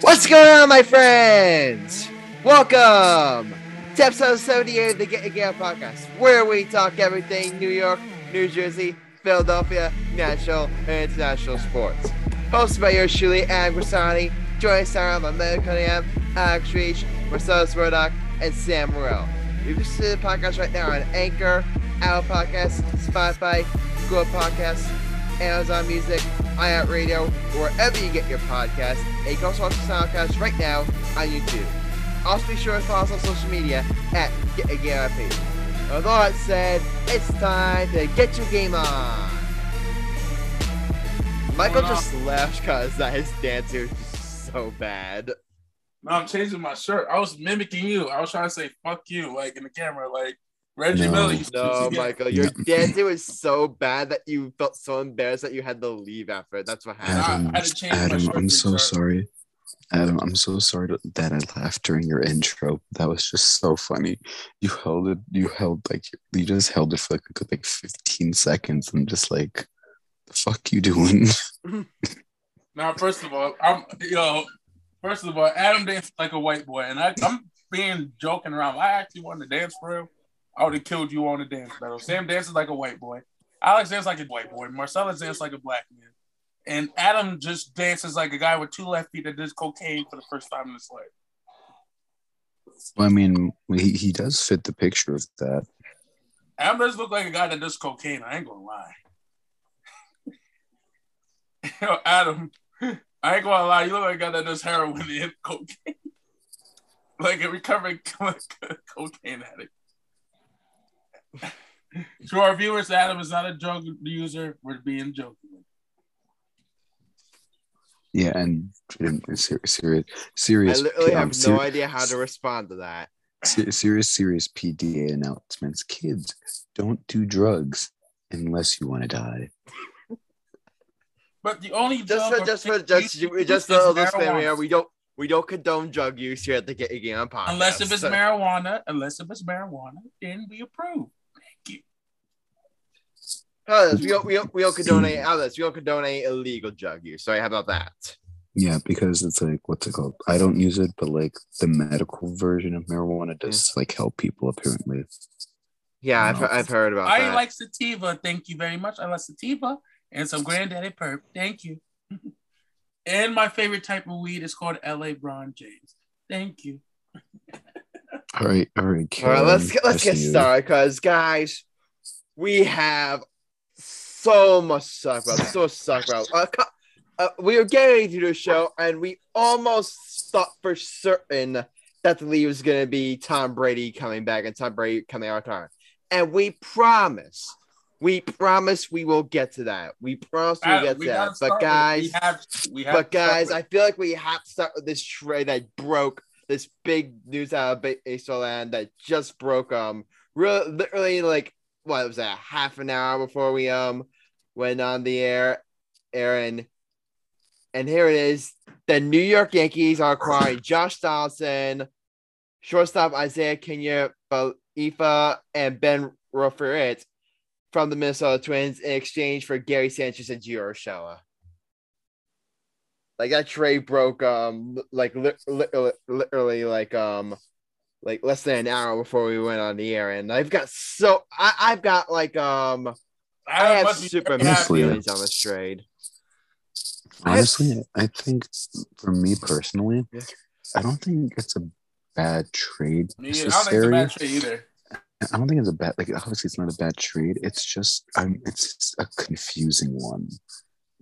What's going on, my friends? Welcome to episode 78 of the Get Game podcast, where we talk everything New York, New Jersey, Philadelphia, national, and international sports. Hosted by yours truly, Adam Grassani, joined Sarah by Cunningham, Alex Reich, Marcellus Murdock, and Sam Morrell. You can listen to the podcast right now on Anchor, Apple Podcasts, Spotify, Google Podcasts, Amazon Music, iHeartRadio, wherever you get your podcasts. And you can also watch the soundcast right now on YouTube. Also be sure to follow us on social media at Get a Game On Page. With all that said, it's time to get your game on. Michael just left because that his dance is so bad. No, I'm changing my shirt. I was mimicking you. I was trying to say "fuck you" like in the camera, like Reggie No. Miller. No. Michael, your No. dancing was so bad that you felt so embarrassed that you had to leave after. That's what happened. Adam, I had to change my Adam, shirt I'm so shirt. sorry. Adam, I'm so sorry that I laughed during your intro. That was just so funny. You held it. You held like you just held it for like a good like 15 seconds, I'm just like, the fuck you doing? Now, first of all, I'm yo. know, first of all, Adam danced like a white boy, and I, I'm being joking around. I actually wanted to dance for real, I would have killed you on the dance battle. Sam dances like a white boy. Alex dances like a white boy. Marcellus dances like a black man. And Adam just dances like a guy with two left feet that does cocaine for the first time in his life. Well, I mean, he, he does fit the picture of that. Adam does look like a guy that does cocaine. I ain't gonna lie. Yo, Adam, I ain't gonna lie. You look like a guy that does heroin and cocaine, like a recovering cocaine addict. To our viewers, Adam is not a drug user. We're being joking. Yeah, and, and ser- serious, serious, I literally um, have ser- no idea how to respond to that. se- serious, serious PDA announcements. Kids, don't do drugs unless you want to die. But the only Just drug for just for thing just you you- use just is a disclaimer marijuana. here, we don't we don't condone drug use here at the Get Your Game podcast. Unless if it's So- marijuana, unless if it's marijuana, then we approve. Others, we don't we don't we don't condone any others. We don't condone illegal drug use. Sorry, how about that? Yeah, because it's like what's it called? I don't use it, but like the medical version of marijuana does like help people apparently. Yeah, I've, I've heard about I that. like sativa. Thank you very much. I like sativa and some granddaddy perp. Thank you. and my favorite type of weed is called LA Bron James. Thank you. All right, all right. All right, let's get, let's get you. started, because guys, we have so much talk about. So much to about. Uh, uh, we were getting to the show, and we almost thought for certain that the lead was going to be Tom Brady coming back and Tom Brady coming out of time. And we promise, we promise we will get to that. We promise we'll Adam, get we to that. But guys, we have, we have but guys, I feel like we have to start with this trade that broke this big news out of ba- baseball land that just broke. Um, really, literally, like what was that? Half an hour before we um went on the air, Aaron. And here it is: the New York Yankees are acquiring Josh Donaldson, shortstop Isaiah Kenya, Ifa, and Ben Rortvedt from the Minnesota Twins in exchange for Gary Sanchez and Gio Urshela like that trade broke um like li- li- literally like um like less than an hour before we went on the air and i've got so I, i've got like um i Adam have super very mixed feelings on this trade Honestly, I think for me personally, Yeah. I don't think it's a bad trade Me, I don't think it's a bad trade either. I don't think it's a bad like obviously it's not a bad trade. It's just um, it's a confusing one.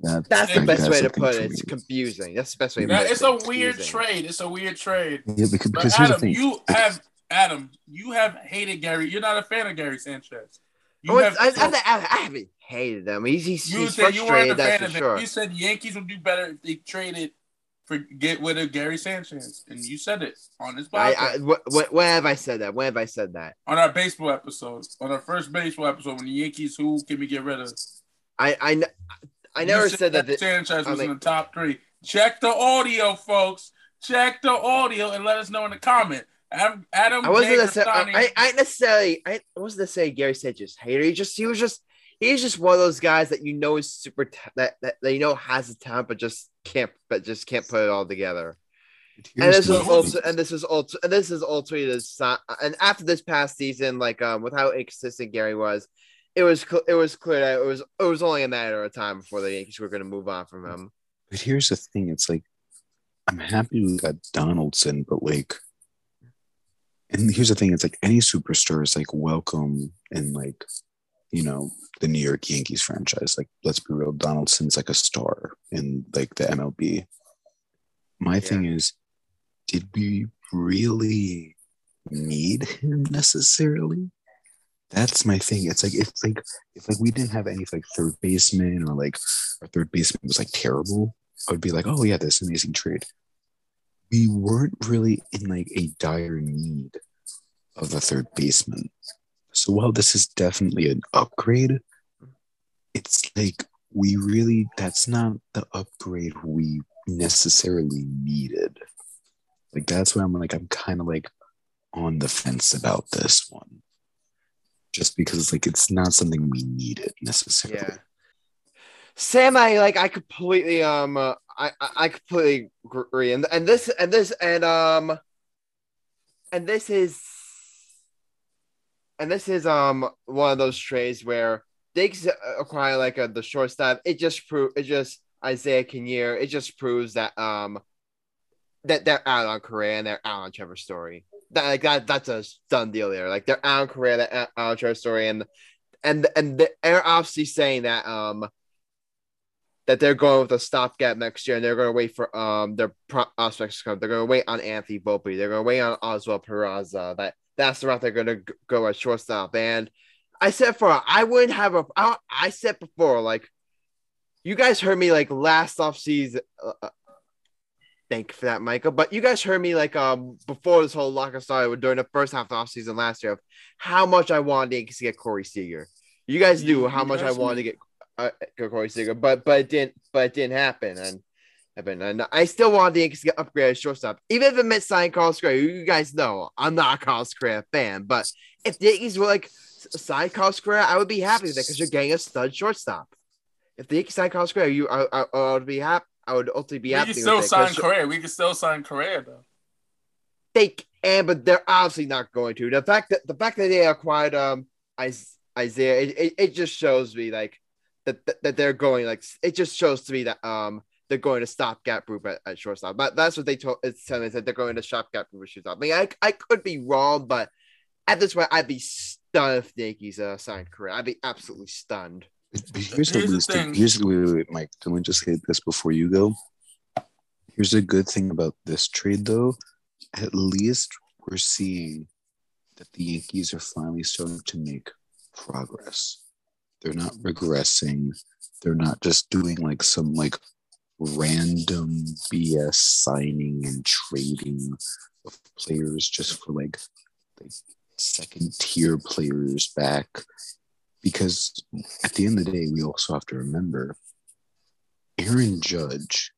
That, that's the best guess way to put for it it's confusing that's the best way to Yeah, put it it's a weird confusing. trade. It's a weird trade. Yeah, because, because Adam, thing. you have Adam, you have hated Gary. You're not a fan of Gary Sanchez. You Oh, have, I, I, I, I haven't hated him. He's he's, you he's said you weren't a frustrated. fan That's of for him. sure. You said Yankees would do better if they traded for get rid of Gary Sanchez, and you said it on this podcast, I, I wh- wh- when have I said that? When have I said that? on our baseball episode, on our first baseball episode, when the Yankees, who can we get rid of? I I, n- I never said that. the- Sanchez I was mean- in the top three. Check the audio, folks. Check the audio and let us know in the comment. Adam, Adam I wasn't necessarily. I, I necessarily. I wasn't necessarily Gary Sanchez hater. He just. He was just. He's just one of those guys that you know is super. Ta- that, that that you know has the talent, but just can't. But just can't put it all together. and this is Here's the also and this is also and this is ultimately the si- and after this past season, like um with how inconsistent Gary was, it was cl- it was clear that it was it was only a matter of time before the Yankees were going to move on from him. But here's the thing: it's like I'm happy we got Donaldson, but like, and here's the thing: it's like any superstar is like welcome in like, you know, the New York Yankees franchise. Like, let's be real, Donaldson's like a star in like the MLB. My thing is, did we really need him necessarily? That's my thing. It's like if like if like we didn't have any like third baseman or like our third baseman was like terrible, I would be like, oh yeah, this amazing trade. We weren't really in like a dire need of a third baseman. So while this is definitely an upgrade, it's like we really that's not the upgrade we necessarily needed. Like that's why I'm like I'm kind of like on the fence about this one. Just because like it's not something we needed necessarily. Yeah. Sam, I like I completely um uh, I I completely agree and and this and this and um and this is and this is um one of those trades where they acquire like a, the shortstop. It just prove it just Isiah Kiner. It just proves that um that they're out on Correa and they're out on Trevor Story. That that that's a done deal there. Like they're out on Correa, they're out on Story, and and and they're obviously saying that um that they're going with a stopgap next year and they're going to wait for um their prospects to come. They're going to wait on Anthony Volpe. They're going to wait on Oswald Peraza. That that's the route they're going to go at shortstop. And I said for I wouldn't have a I, I said before like you guys heard me like last off season. Uh, thank you for that, Michael. But you guys heard me like um before this whole lockout started during the first half of the off season last year of how much I wanted the Yankees to get Corey Seager. You guys knew how much I wanted to get uh, Corey Seager, but but it didn't but it didn't happen. And happen. And I still wanted the Yankees to get upgraded at shortstop, even if it meant signing Carlos Correa. You guys know I'm not a Carlos Correa fan, but if the Yankees were like sign Carlos Correa, I would be happy with that because you're getting a stud shortstop. If the Yankees sign Carlos Correa, you I, I, I would be happy. I would ultimately be We happy can still it. Correa. We can still sign Correa though. They can, but they're obviously not going to. The fact that the fact that they acquired um Is- Isiah, it, it, it just shows me like that, that that they're going like it just shows to me that um they're going to stop Gap group at, at shortstop. But that's what they told it's telling me that they're going to stopgap group at shortstop. I mean, I, I could be wrong, but at this point, I'd be stunned if the Yankees uh, signed Correa. I'd be absolutely stunned. Here's, Here's the thing. here's wait, wait, wait, Mike. Let me just hit this before you go. Here's a good thing about this trade, though. At least we're seeing that the Yankees are finally starting to make progress. They're not regressing. They're not just doing like some like random BS signing and trading of players just for like like second tier players back because at the end of the day, we also have to remember Aaron Judge.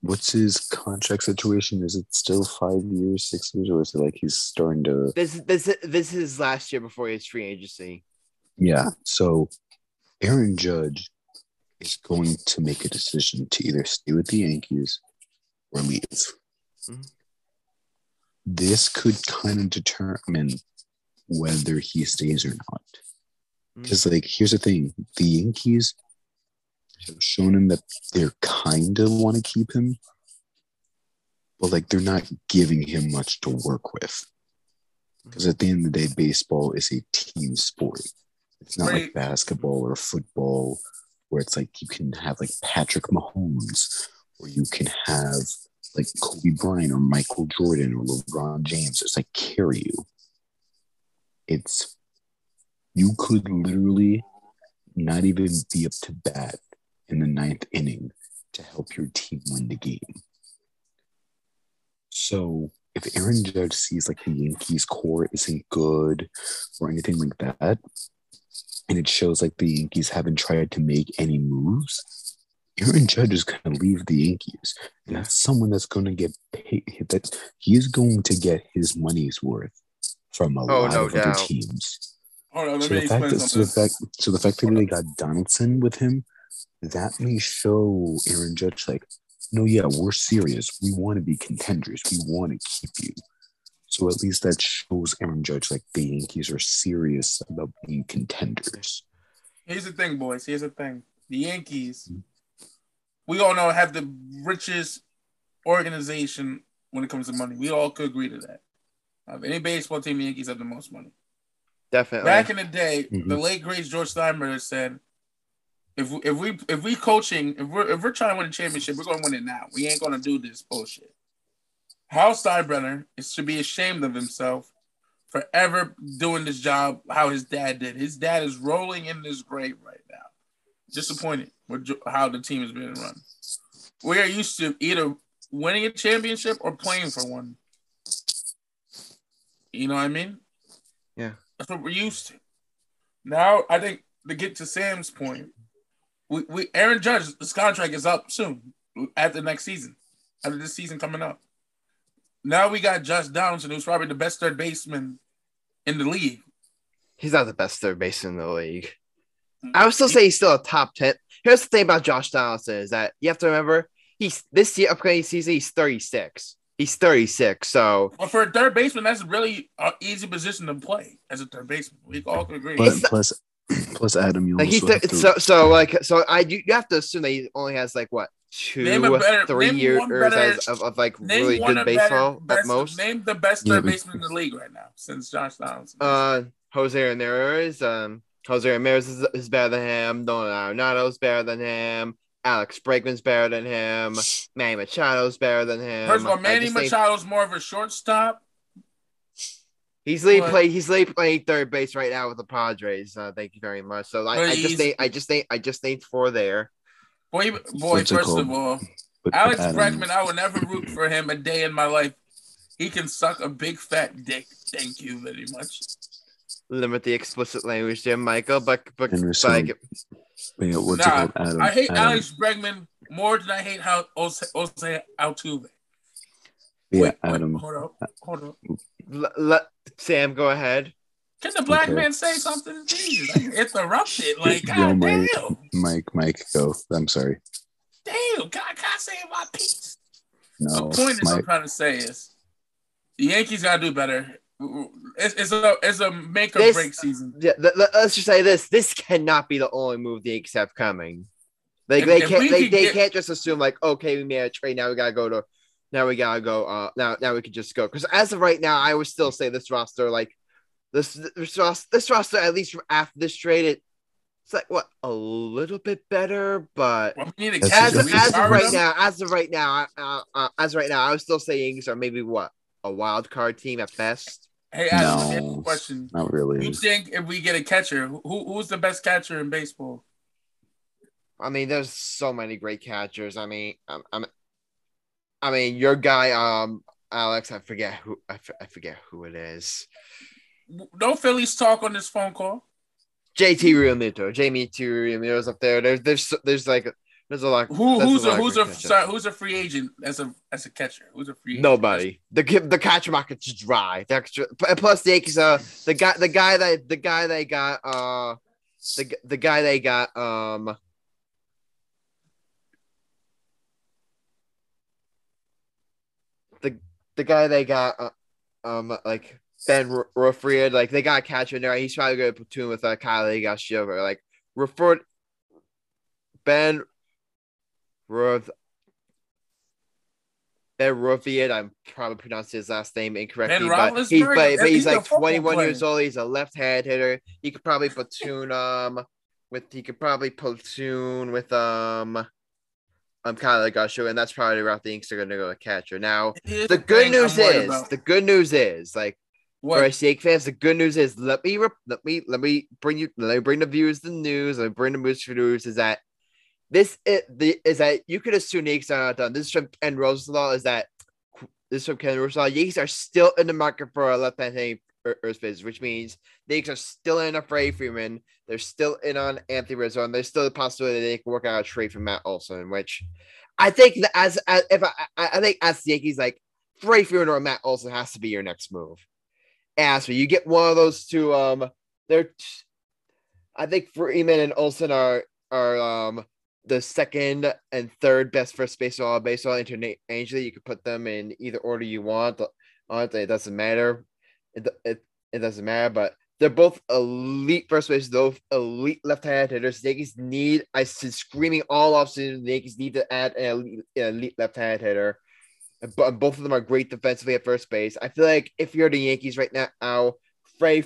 What's his contract situation? Is it still five years, six years, or is it like he's starting to? This this this is last year before his free agency. Yeah. So Aaron Judge is going to make a decision to either stay with the Yankees or leave. Mhm. This could kind of determine whether he stays or not. Mm-hmm. Because, like, here's the thing the Yankees have shown him that they're kind of want to keep him, but, like, they're not giving him much to work with. Mm-hmm. Because at the end of the day, baseball is a team sport. It's not Right. like basketball or football where it's like you can have like Patrick Mahomes or you can have like Kobe Bryant or Michael Jordan or LeBron James. It's like carry you. It's you could literally not even be up to bat in the ninth inning to help your team win the game. So if Aaron Judge sees like the Yankees core isn't good or anything like that, and it shows like the Yankees haven't tried to make any moves, Aaron Judge is going to leave the Yankees. And that's someone that's going to get paid. That he's going to get his money's worth from a Oh, lot no of other teams. Hold on, let So me the, fact that, so, the fact, so the fact that they got Donaldson with him, that may show Aaron Judge like, no, yeah, we're serious. We want to be contenders. We want to keep you. So at least that shows Aaron Judge like the Yankees are serious about being contenders. Here's the thing, boys. Here's the thing. The Yankees, mm-hmm. we all know, have the richest organization when it comes to money. We all could agree to that. Of any baseball team, the Yankees have the most money. Definitely. Back in the day, Mhm. the late great George Steinbrenner said, "If we, if we if we coaching if we're if we're trying to win a championship, we're going to win it now. We ain't going to do this bullshit." Hal Steinbrenner is to be ashamed of himself for ever doing this job how his dad did. His dad is rolling in his grave right now, disappointed with how the team is being run. We are used to either winning a championship or playing for one. You know what I mean? Yeah. That's what we're used to. Now, I think to get to Sam's point, we, we Aaron Judge, his contract is up soon after next season, after this season coming up. Now we got Josh Donaldson, who's probably the best third baseman in the league. He's not the best third baseman in the league. Mm-hmm. I would still say he's still a top ten. Here's the thing about Josh Donaldson is that you have to remember he's this year upcoming season he's 36. He's 36, so But for a third baseman, that's really an easy position to play as a third baseman. We all can agree. But plus, plus Adam, you like he's th- to, so so like so I you, you have to assume that he only has like what two better- three years better- of, of like really good of better- baseball at most. Name the best third but- baseman in the league right now since Josh Donaldson. Uh, Jose Ramirez. Um, Jose Ramirez is, is better than him. Nolan Arenado's better than him. Alex Bregman's better than him. Manny Machado's better than him. First of all, Manny just think Machado's more of a shortstop. He's lead but- play. He's lead playing third base right now with the Padres. Uh, thank you very much. So I, I just he's- think I just think I just think four there. Boy, boy. What's it First of all, but Alex Adam, Bregman, I will never root for him a day in my life. He can suck a big fat dick. Thank you very much. Limit the explicit language there, Michael. But but, And but resume. I get- Wait, what's Nah, it called? Adam. I hate Adam. Alex Bregman more than I hate how Jose, Jose Altuve. Yeah, Wait, wait, Adam. hold on, hold on. l- let Sam go ahead. Can the black Okay. man say something? Jesus, I interrupted. Like, Yo, god Mike. damn, Mike, Mike, go. I'm sorry. damn. Can I, can I say my piece? No, the point is, I'm trying to say is, the Yankees gotta do better. It's, it's a it's a make or This- break season. Yeah, let, let- let's just say this: this cannot be the only move the Yankees have coming. Like If- they if can't, they, could they get- can't just assume like, okay, we made a trade, now we gotta go to, now we gotta go, uh, now now we can just go. Because as of right now, I would still say this roster, like this this roster, this roster at least from after this trade, it, it's like what a little bit better, but Well, we need a as of, as of right them. now, as of right now, uh, uh, as of right now, I would still say Yankees are maybe what a wild card team at best. Hey, Adam, let me ask No. a question. Not really. You think if we get a catcher, who who's the best catcher in baseball? I mean, there's so many great catchers. I mean, I'm, I'm I mean, your guy, um, Alex, I forget who, I, f- I forget who it is. No Phillies talk on this phone call. JT Realmuto, Jamie T. Realmuto's up there. There's, there's, there's like, there's a lot. Who who's a of who's a sorry, who's a free agent as a as a catcher? Who's a free agent? Nobody. The the catcher market's dry. Plus the Yankees, uh, the guy, the guy that, the guy they got, uh, the the guy they got, um. The the guy they got, uh, um, like Ben R- Ruffried, like they got a catcher in there. He's probably going to platoon with uh, Kyle Higashioka. Like Rufford, Ben Ruff, Ben I'm probably pronouncing his last name incorrectly, Ben but, he's, but, but he's He's like football 21 years old. He's a left-hand hitter. He could probably platoon um with he could probably platoon with um I'm kind of Gusho, and that's probably the route the Yankees are going to go with catcher. Now Here's the good news is about. the good news is like for what our Snake fans, the good news is let me let me let me bring you let me bring the viewers the news. Let me bring the news for news is that this is the is that you could assume Yankees are not done. This is from Ken Rosenthal. Is that this is from Ken Rosenthal? Yankees are still in the market for a left hand hitting earth which means the Yankees are still in a Freddie Freeman. They're still in on Anthony Rizzo, and there's still the possibility they can work out a trade for Matt Olson, which I think that as, as if I, I think as the Yankees like Freddie Freeman or Matt Olson has to be your next move As me. You get one of those two. Um, they're. I think Freeman and Olson are are um the second and third best first base all baseball interchangeably. You could put them in either order you want. Honestly, it doesn't matter. It, it, it doesn't matter, but they're both elite first base, both elite left-handed hitters. The Yankees need, I said, screaming all offseason, the Yankees need to add an elite, elite left-handed hitter. But both of them are great defensively at first base. I feel like if you're the Yankees right now, Frey,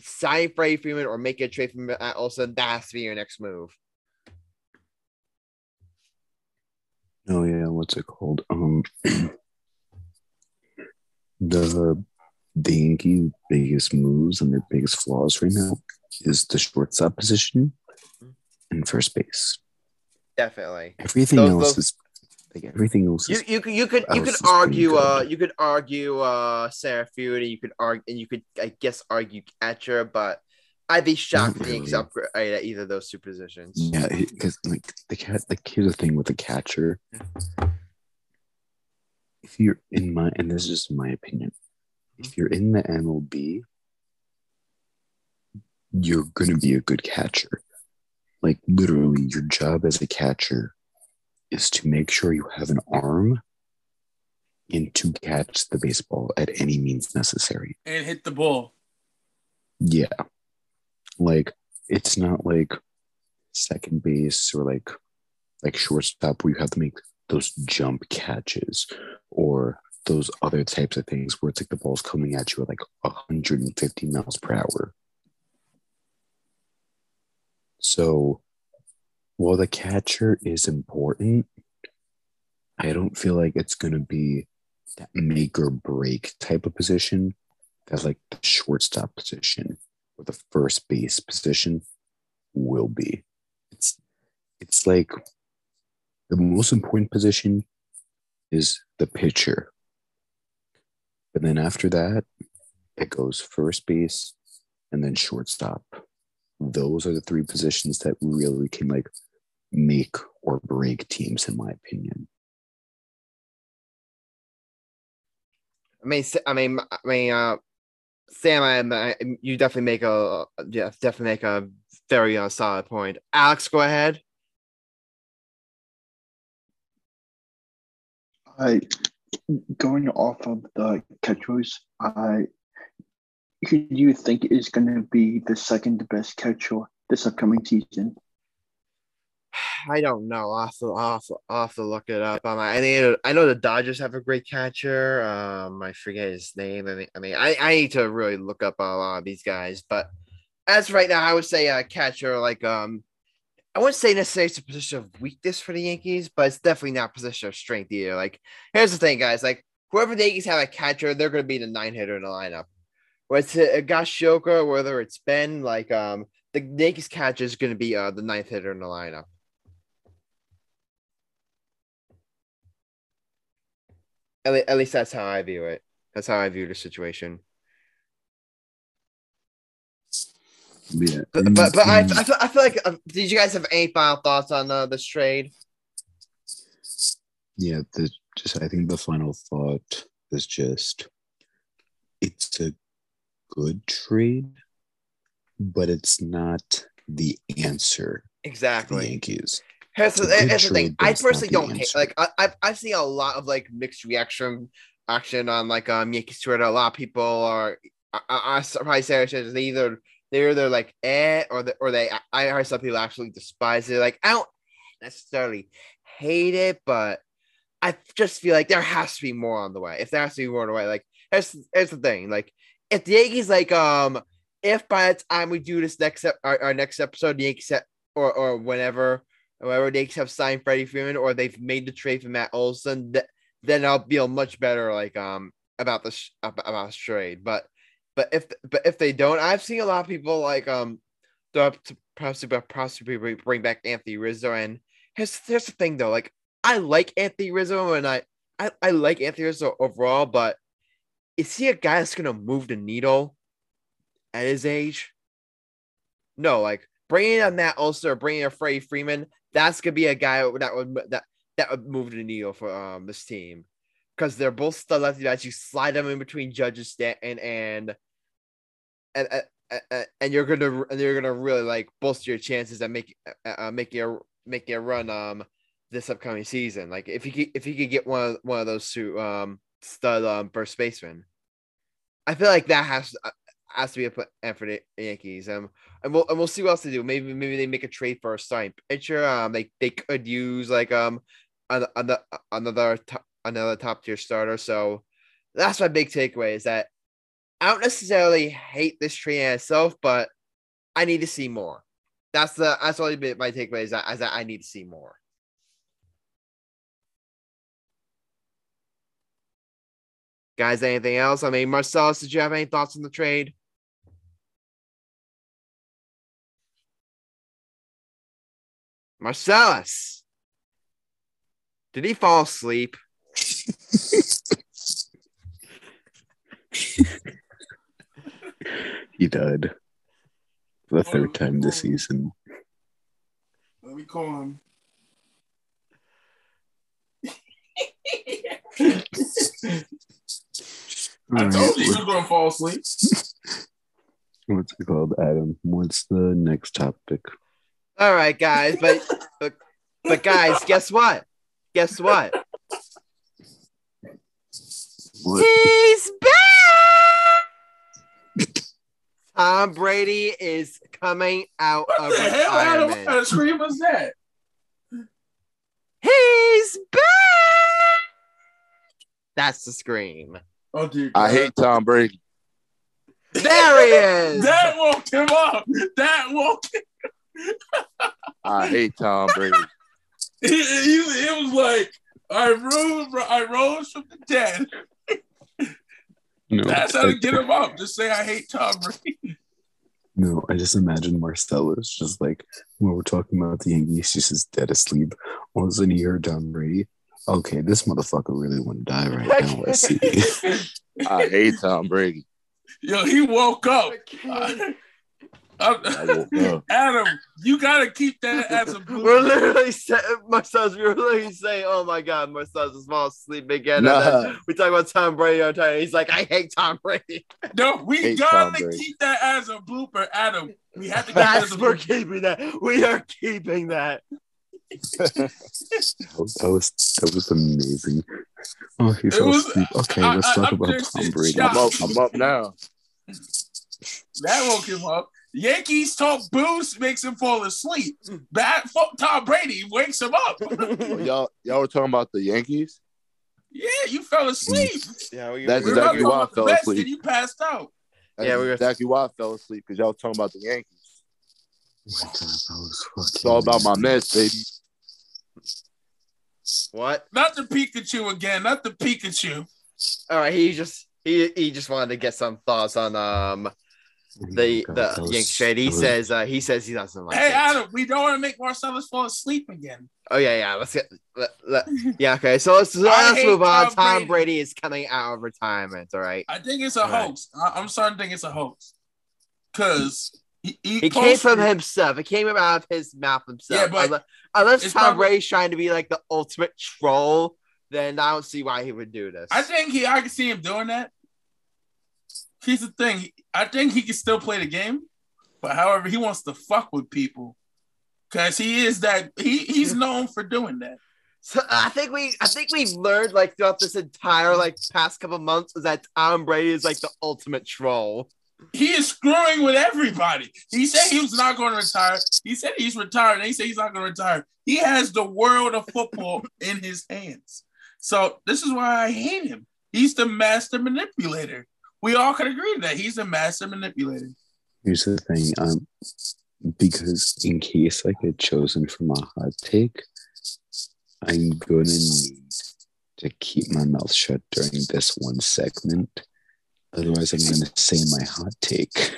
sign Freddie Freeman or make a trade from at Olson, that has to be your next move. Oh yeah, what's it called? Um, the the Yankee biggest moves and their biggest flaws right now is the shortstop position and first base. Definitely. Everything Those- else those- is like everything else You is you could you could you could argue uh you could argue uh Sarah and you could argue and you could I guess argue catcher, but I'd be shocked if the Yankees upgrade at either of those two positions. yeah, because like the cat like here's the thing with the catcher. If you're in my and this is just my opinion, if you're in the MLB, you're gonna be a good catcher. Like literally, your job as a catcher is to make sure you have an arm and to catch the baseball at any means necessary. and hit the ball. Yeah. Like it's not like second base or like like shortstop where you have to make those jump catches or those other types of things where it's like the ball's coming at you at like 150 miles per hour. So while the catcher is important, I don't feel like it's gonna be that make or break type of position that like the shortstop position or the first base position will be. It's it's like the most important position is the pitcher. But then after that, it goes first base and then shortstop. Those are the three positions that really can like make or break teams, in my opinion. I mean, I mean, I mean, uh, Sam, I, I, you definitely make a yeah, definitely make a very uh, solid point. Alex, go ahead. I going off of the catchers, I who do you think is going to be the second best catcher this upcoming season? I don't know. Have to, I'll have to look it up. Um, I know, I know the Dodgers have a great catcher. Um, I forget his name. I mean, I mean, I, I need to really look up a lot of these guys. But as right now, I would say a catcher like um, I wouldn't say necessarily it's a position of weakness for the Yankees, but it's definitely not position of strength either. Like, here's the thing, guys. Like, whoever the Yankees have a catcher, they're going to be the nine hitter in the lineup. Whether it's Gashioka, whether it's Ben, like um, the Yankees catcher is going to be uh the ninth hitter in the lineup. At, le- at least that's how I view it. That's how I view the situation. Yeah. But but, but I, I, feel, I feel like uh, did you guys have any final thoughts on uh, this trade? yeah the just i think the final thought is just it's a good trade but it's not the answer for the Exactly. yankees Here's the, here's the thing. I personally don't hate. Like I, I've I've seen a lot of like mixed reaction action on like um Yankees Twitter. A lot of people are. I, I, I surprised Sarah says they either they're either like eh or the, or they. I heard some people actually despise it. Like I don't necessarily hate it, but I just feel like there has to be more on the way. If there has to be more on the way, like here's here's the thing. Like if the Yankees like um if by the time we do this next our, our next episode, the Yankees or or whenever whoever they have signed Freddie Freeman or they've made the trade for Matt Olson, th- then I'll feel much better like um about the about, about trade. But but if but if they don't, I've seen a lot of people like um to possibly possibly bring- back Anthony Rizzo. And here's here's the thing though, like I like Anthony Rizzo and I I, I like Anthony Rizzo overall, but is he a guy that's gonna move the needle at his age? No, like bringing in Matt Olson bringing in Freddie Freeman, that's gonna be a guy that would that that would move the needle for um this team because they're both stud lefty bats. You slide them in between Judges and and and, and, and you're gonna and you're gonna really like bolster your chances at make uh, uh, making a making a run um this upcoming season. Like if you could, if you could get one of one of those two um stud um first baseman, I feel like that has uh, has to be a plan for the Yankees. Um, and we'll and we'll see what else they do. Maybe maybe they make a trade for a starting pitcher. Um, they they could use like um another another top, another top tier starter. So that's my big takeaway is that I don't necessarily hate this trade in itself, but I need to see more. That's the that's only bit my takeaway is that, is that I need to see more. Guys, anything else? I mean, Marcellus, did you have any thoughts on the trade? Marcellus, did he fall asleep? he died for the third time this season. Let me call him. I told you he was gonna fall asleep. What's it called, Adam? What's the next topic? All right, guys, but but, but guys, guess what? Guess what? What? He's back. Tom Brady is coming out What of the hell? Adam, what kind of scream was that? He's back. That's the scream. Oh dear. I hate Tom Brady. There he is. that woke him up. That woke. I hate Tom Brady. It, it, it was like I rose. I rose from the dead. No, That's how to get him up. Just say I hate Tom Brady. No, I just imagine Marcellus just like when we're talking about the Yankees, he's just dead asleep. All of a sudden, he heard Tom Brady. Okay, this motherfucker really want to die right now. I see. I hate Tom Brady. Yo, he woke up. I woke up. Adam, you gotta keep that as a booper. We're literally saying, Marcellus, we were literally saying, oh my God, Marcellus is falling asleep again. Nah. We talk about Tom Brady all the time. He's like, I hate Tom Brady. No, we gotta keep that as a blooper, Adam. We have to keep that as a We're keeping that. We are keeping that. That was that was, that was amazing. Oh, he It fell was- asleep. Okay, I- let's I- talk I'm about Tom Brady. I'm up, I'm up now. That woke him up. Yankees talk boost makes him fall asleep. Bad fuck Tom Brady wakes him up. Y'all, y'all were talking about the Yankees. yeah, you fell asleep. Yeah, we, That's We exactly talking why I about the fell asleep. and you passed out. That's Yeah, we were- exactly why I fell asleep because y'all was talking about the Yankees. What time? That was fucking It's all about my mess, baby. What? Not the Pikachu again. Not the Pikachu. All right, he just he he just wanted to get some thoughts on um the God, the that was- He says uh, he says he doesn't like Hey, it. Adam, we don't want to make Marcellus fall asleep again. Oh yeah, yeah. Let's get let, let- yeah. Okay, so let's, I let's move on. Tom Tom Brady. Brady. is coming out of retirement. All right. I think it's a All right. hoax. I- I'm starting to think it's a hoax. Because he, he, He came from posted- himself. It came out of his mouth himself. Yeah, but unless, unless it's Tom probably- Brady's trying to be like the ultimate troll, then I don't see why he would do this. I think he. I can see him doing that. Here's the thing. I think he can still play the game, but however, he wants to fuck with people because he is that. He he's known for doing that. So uh, I think we I think we've learned like throughout this entire like past couple months is that Tom Brady is like the ultimate troll. He is screwing with everybody. He said he was not going to retire. He said he's retired, and he said he's not going to retire. He has the world of football in his hands. So this is why I hate him. He's the master manipulator. We all could agree that. He's a master manipulator. Here's the thing, um, because in case I get chosen for my hot take, I'm gonna need to keep my mouth shut during this one segment. Otherwise, I'm gonna say my hot take.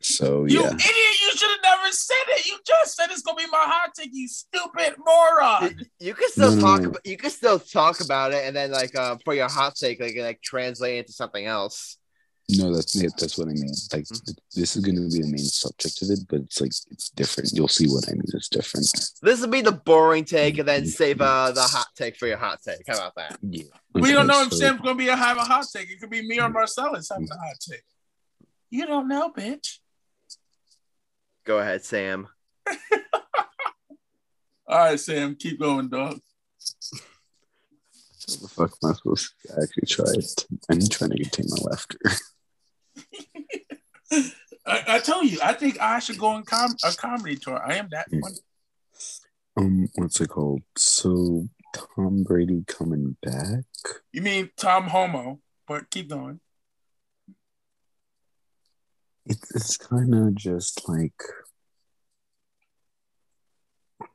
So You yeah, idiot! You should have never said it. You just said it's gonna be my hot take. You stupid moron. You can still No, no, talk no. about you can still talk about it and then like uh for your hot take like like translate it into something else. No, that's yeah, that's what I mean. Like Mhm. this is gonna be the main subject of it, but it's like it's different. You'll see what I mean. It's different. This will be the boring take and then save uh the hot take for your hot take. How about that? Yeah, we don't know if so- Sam's gonna be a have a hot take. It could be me or Marcellus having a hot take. You don't know, bitch. Go ahead, Sam. All right, Sam, keep going, dog. How the fuck am I supposed to actually try it? I'm trying to contain my laughter. I, I tell you, I think I should go on com- a comedy tour. I am that funny. Um, what's it called? So Tom Brady coming back? You mean Tom Homo? But keep going. It's it's kind of just like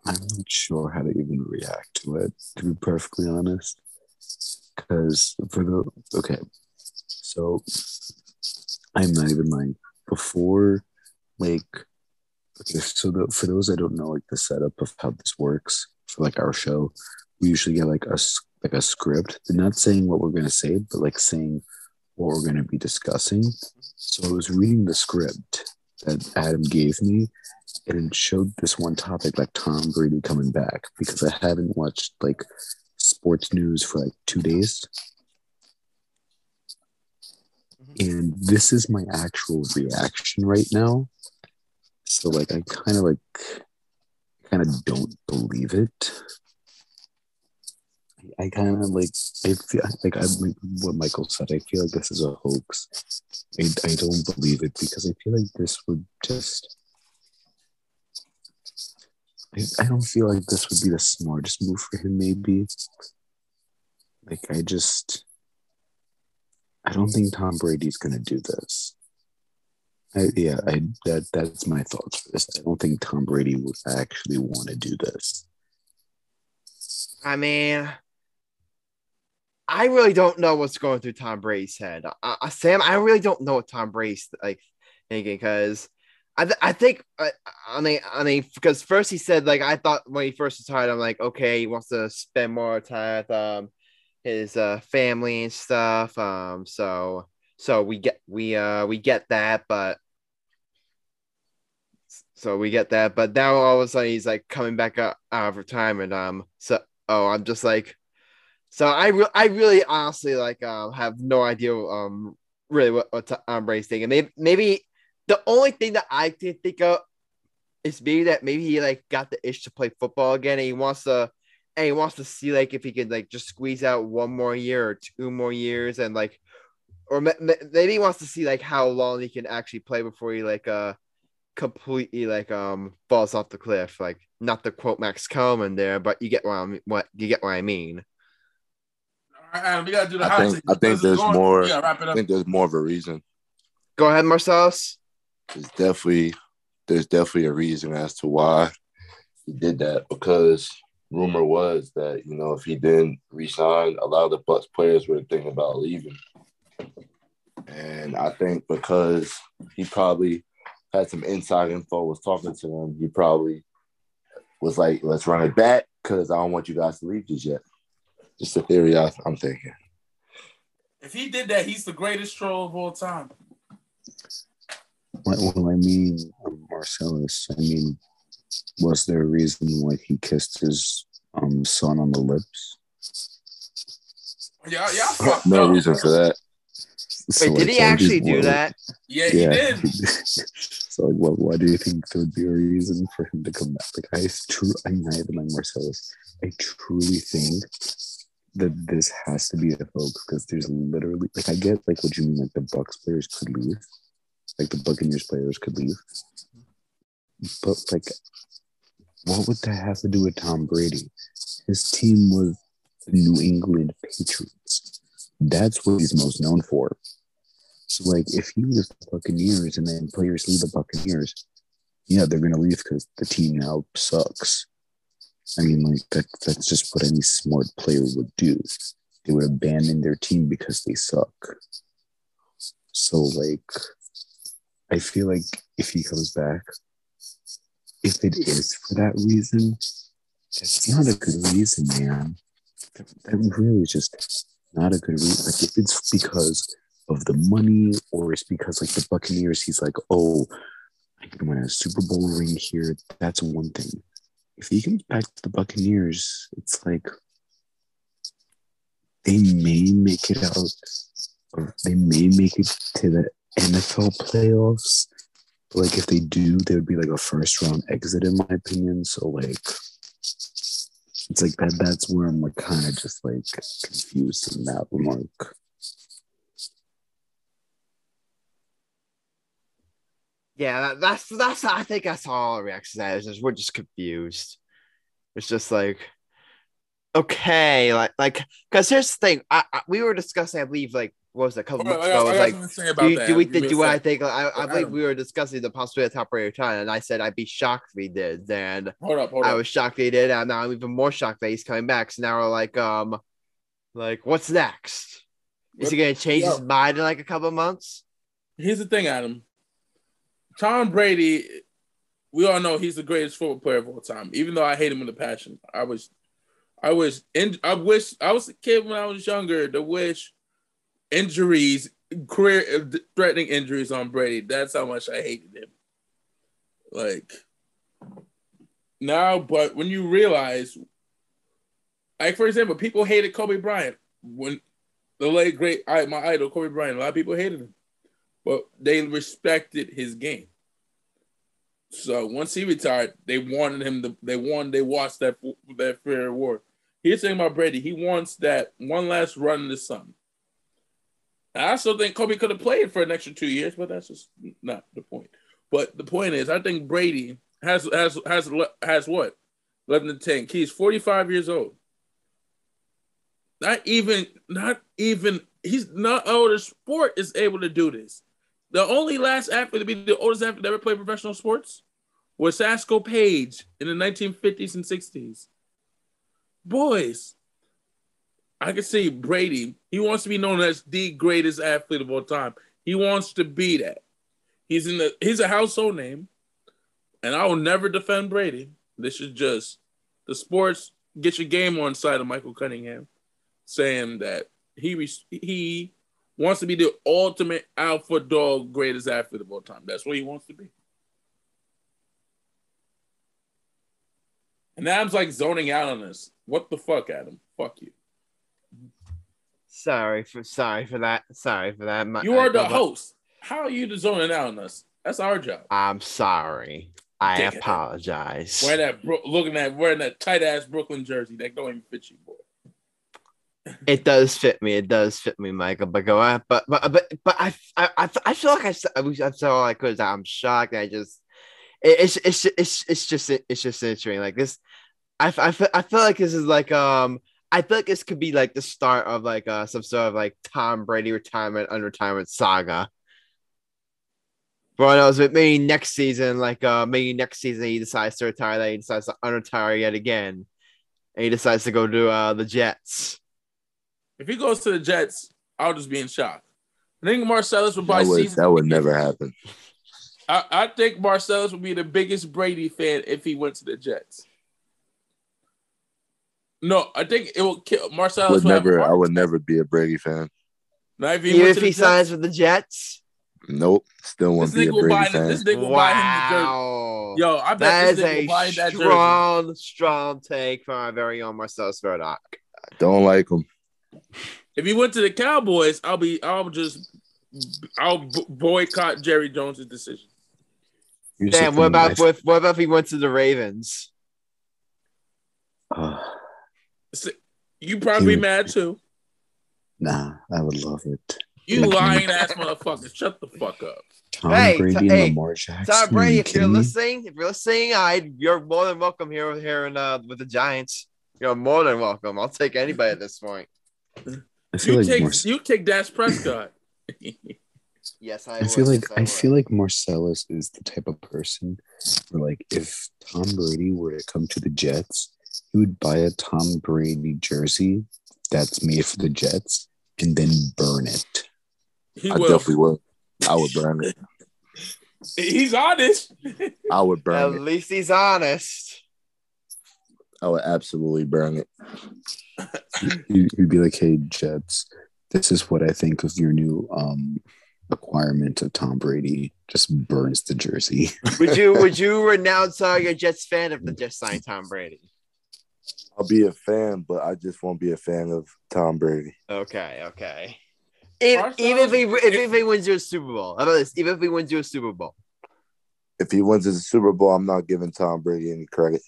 I'm not sure how to even react to it. To be perfectly honest, because for the okay, so I'm not even lying. Before, like, okay, so the, for those that don't know, like the setup of how this works for like our show, we usually get like a like a script. They're not saying what we're gonna say, but like saying what we're gonna be discussing. So I was reading the script that Adam gave me, and it showed this one topic like Tom Brady coming back because I haven't watched like sports news for like two days. And this is my actual reaction right now. So like I kind of like kind of don't believe it. I kind of like I feel like I like what Michael said. I feel like this is a hoax. I, I don't believe it because I feel like this would just. I, I don't feel like this would be the smartest move for him. Maybe. Like I just. I don't think Tom Brady's gonna do this. I, yeah, I that that's my thoughts for this. I don't think Tom Brady would actually want to do this. I mean, I really don't know what's going through Tom Brady's head. Uh, Sam, I really don't know what Tom Brady's like thinking because I, th- I think uh, I mean I mean because first he said like I thought when he first retired I'm like okay he wants to spend more time with um his uh family and stuff um so so we get we uh we get that but so we get that but now all of a sudden he's like coming back up out of retirement um so oh i'm just like so i re- i really honestly like um have no idea um really what, what tom brady's thinking. Maybe maybe the only thing that i can think of is maybe that maybe he like got the itch to play football again and he wants to and he wants to see like if he could like just squeeze out one more year or two more years and like or ma- ma- maybe he wants to see like how long he can actually play before he like uh completely like um falls off the cliff. Like not the quote max Kellerman there but you get what I'm what you get what i mean. All right, Adam, we gotta do the I hot think- I think there's going- more- We wrap it I think there's more of a reason. go ahead marcellus. There's definitely there's definitely a reason as to why he did that because rumor was that you know if he didn't resign, a lot of the Bucks players were thinking about leaving. And I think because he probably had some inside info, was talking to them, he probably was like, "Let's run it back because I don't want you guys to leave just yet." Just a theory I, I'm thinking. If he did that, he's the greatest troll of all time. Well, well, I mean, Marcellus. I mean, was there a reason why he kissed his um son on the lips? Yeah, yeah. fucked No up. reason for that. So, wait did he actually do why- that Yeah, he did. so, like, what? Why do you think there would be a reason for him to come back? Like, I true, I'm not even like Marcellus. I truly think that this has to be a hoax because there's literally, like, I get like what you mean, like the Bucks players could leave, like the Buccaneers players could leave, but like, what would that have to do with Tom Brady? His team was the New England Patriots. That's what he's most known for. So, like, if he was the Buccaneers and then players leave the Buccaneers, yeah, they're gonna leave because the team now sucks. I mean, like that that's just what any smart player would do. They would abandon their team because they suck. So, like, I feel like if he comes back, if it is for that reason, that's not a good reason, man. That, that really is just not a good reason. Like, if it's because of the money, or it's because like the Buccaneers, he's like, oh, I can win a Super Bowl ring here. That's one thing. If he comes back to the Buccaneers, it's like they may make it out, or they may make it to the NFL playoffs. Like if they do, there would be like a first round exit, in my opinion. So like, It's like that. That's where I'm like kind of just like confused in that remark. Yeah, that, that's that's. I think that's all our reaction is. We're just confused. It's just like, okay, like like because here's the thing. I, I we were discussing. I believe like what was it, a couple Hold months ago. I I was like, something to say do, you, do we think? Do I think? I, I believe we were discussing the possibility of top rated time, and I said I'd be shocked if he did. Then Hold up, hold I up. was shocked he did, and now I'm even more shocked that he's coming back. So now we're like, um, like what's next? Is he gonna change his mind in like a couple of months? Here's the thing, Adam. Tom Brady, we all know he's the greatest football player of all time. Even though I hate him with a passion, I was, I was, in, I wish I was a kid when I was younger. To wish injuries, career uh, threatening injuries on Brady. That's how much I hated him. Like now, but when you realize, like for example, people hated Kobe Bryant when the late great my idol Kobe Bryant. A lot of people hated him, but they respected his game. So once he retired, they wanted him to. They wanted. They watched that that fair award. Here's the thing about Brady. He wants that one last run in the sun. I still think Kobe could have played for an extra two years, but that's just not the point. But the point is, I think Brady has has has has what eleven to ten. He's forty five years old. Not even, not even. He's not older. Sport is able to do this. The only last athlete to be the oldest athlete to ever play professional sports was Satchel Paige in the 1950s and 60s. Boys, I can see Brady. He wants to be known as the greatest athlete of all time. He wants to be that. He's in the. He's a household name, and I will never defend Brady. This is just the sports. Get your game on side of Michael Cunningham, saying that he he wants to be the ultimate alpha dog, greatest athlete of all time. That's what he wants to be. And Adam's like zoning out on this. What the fuck, Adam? Fuck you. Sorry for sorry for that. Sorry for that. My- You are I- the host. How are you the zoning out on us? That's our job. I'm sorry. I apologize. Wearing that, Bro- looking at wearing that tight ass Brooklyn jersey that don't even fit you, boy. It does fit me. It does fit me, Michael. But go on. But but but but I I I, feel like I said I said all I could. I'm shocked. I just it, it's it's it's it's just it's just interesting. Like this, I I feel I feel like this is like um I feel like this could be like the start of like uh some sort of like Tom Brady retirement unretirement saga. But I knows, but maybe next season, like uh maybe next season he decides to retire, then he decides to unretire yet again, and he decides to go to uh the Jets. If he goes to the Jets, I'll just be in shock. I think Marcellus would buy That would, season. that would never happen. I, I think Marcellus would be the biggest Brady fan if he went to the Jets. No, I think it will kill Marcellus. Would would have a never. I would never be a Brady fan. Not if he, Even if he Jets. signs with the Jets. Nope. Still this won't be a nigga will buy Brady him. fan. This nigga will buy him the jersey. Wow. Yo, I bet that this is a buy that jersey. strong, strong take from our very own Marcellus Murdock. Don't like him. If he went to the Cowboys, I'll be. I'll just. I'll b- boycott Jerry Jones's decision. Here's Damn, what about I- with what about if he went to the Ravens? You probably be Dude. mad too. nah, I would love it. You Like, lying ass motherfucker. Shut the fuck up. Tom Hey, Brady t- and hey, Lamar Jackson. Tom Brady, you if you're me? listening, if you're listening, I you're more than welcome here here in uh with the Giants. You're more than welcome. I'll take anybody at this point. You like take Marce- you take Dak Prescott. Yes, I, I feel would, like yes, I would. feel like Marcellus is the type of person where like if Tom Brady were to come to the Jets, he would buy a Tom Brady jersey that's made for the Jets and then burn it. He I will. definitely would. I would burn it. He's honest. I would At burn it. At least he's honest. I would absolutely burn it. He- He'd be like, "Hey Jets, this is what I think of your new um acquirement of Tom Brady." Just burns the jersey. Would you would you renounce uh, your Jets fan if the just signed Tom Brady? I'll be a fan, but I just won't be a fan of Tom Brady. Okay, okay. Even, Marcellus- even if he if, if he wins you a Super Bowl, how about this? Even if he wins you a Super Bowl, If he wins the Super Bowl, I'm not giving Tom Brady any credit.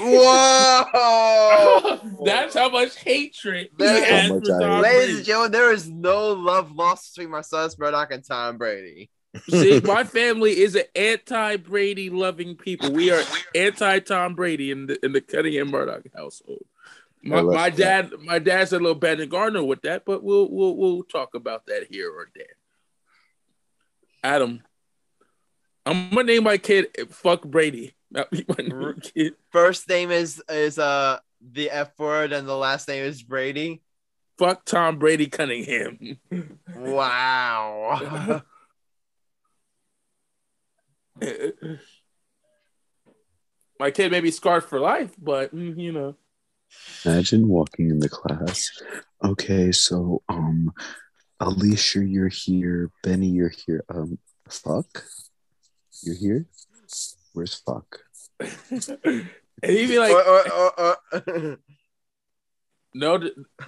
Whoa! That's how much hatred he That's has how much I Tom hate Ladies and gentlemen, there is no love lost between Marcellus Murdock and Tom Brady. See, my family is an anti-Brady loving people. We are anti-Tom Brady in the in the Cunningham Murdock household. My, my go. dad, my dad's a little Brandon Gardner with that, but we'll we'll we'll talk about that here or there. Adam, I'm gonna name my kid "Fuck Brady." My kid. First name is is uh the F word, and the last name is Brady. Fuck Tom Brady Cunningham. Wow. my kid may be scarred for life, but mm, you know. Imagine walking in the class. Okay, so um, Alicia, you're here. Benny, you're here. Um, fuck, you're here. Where's fuck? and he'd be like, Or- or- or- or- no,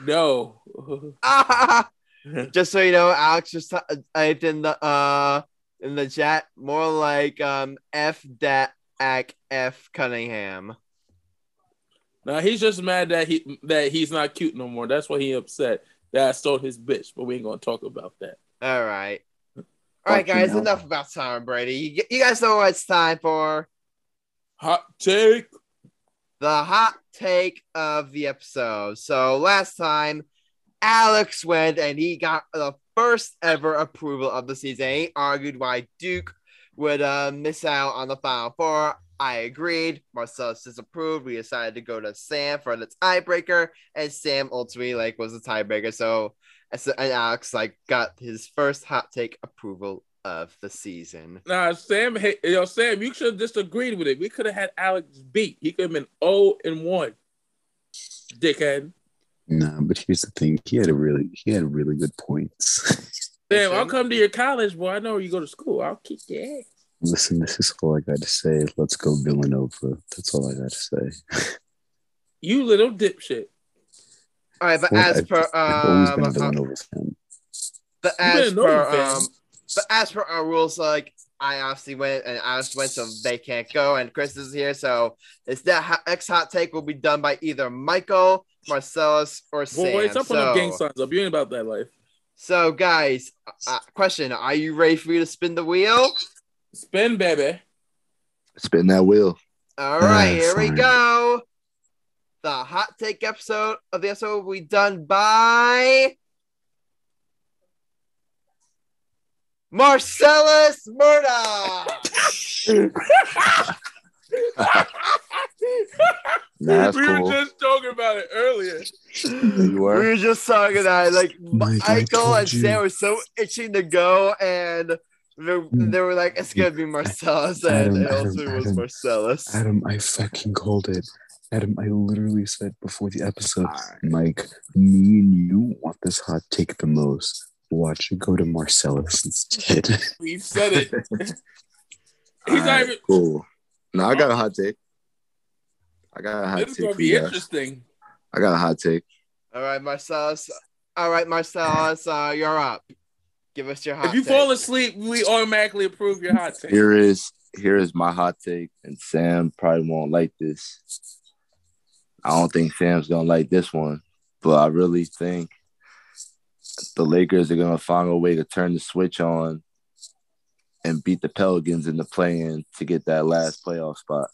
no. Just so you know, Alex just t- typed in the uh in the chat more like um F dat ac F Cunningham. Now he's just mad that he that he's not cute no more. That's why he upset that I stole his bitch. But we ain't gonna talk about that. All right. All right, Fucking guys. hell. Enough about Tom Brady. You, you guys know what it's time for. Hot take. the hot take of the episode. So last time, Alex went and he got the first ever approval of the season. He argued why Duke would uh, miss out on the Final Four. I agreed. Marcellus disapproved. We decided to go to Sam for the tiebreaker, and Sam ultimately like was the tiebreaker. So, and Alex like got his first hot take approval of the season. Nah, Sam. Hey, yo, Sam, you should have disagreed with it. We could have had Alex beat. He could have been zero and one. Dickhead. No, but here's the thing. He had a really, he had really good points. Sam, I'll come to your college, boy. I know where you go to school. I'll kick your ass. Listen, this is all I got to say. Let's go Villanova. That's all I got to say. You little dipshit. All right, but Well, as I've- per I've always been a um, Villanova fan. But You've been as a per fan. um, but as per our rules, like I obviously went and I just went, so they can't go, and Chris is here, so it's that hot, X hot take will be done by either Michael, Marcellus, or Sam. Boy, stop putting up gang signs up. You ain't about that life. so, guys, uh, question: Are you ready for me to spin the wheel? Spin, baby. Spin that wheel. All right, Uh, here we go. The hot take episode of the episode will be done by Marcellus Murdock. Nah, that's we cool. were just talking about it earlier. you We were. were just talking that like oh Mike, I Michael told and you. Sam were so itching to go, and they, hmm. they were like, "It's gonna be Marcellus," and Adam, it Adam, also was Adam. Marcellus. Adam, I fucking called it. Adam, I literally said before the episode, Alright. Mike, me and you want this hot take the most. Watch it go to Marcellus instead. We said it. He's not even. cool. No, I got a hot take. I got a hot This is take gonna be interesting. I got a hot take. All right, Marcellus. All right, Marcellus, uh, you're up. Give us your hot. If you take. fall asleep, we automatically approve your hot take. Here is here is my hot take, and Sam probably won't like this. I don't think Sam's gonna like this one, but I really think the Lakers are gonna find a way to turn the switch on and beat the Pelicans in the play-in to get that last playoff spot.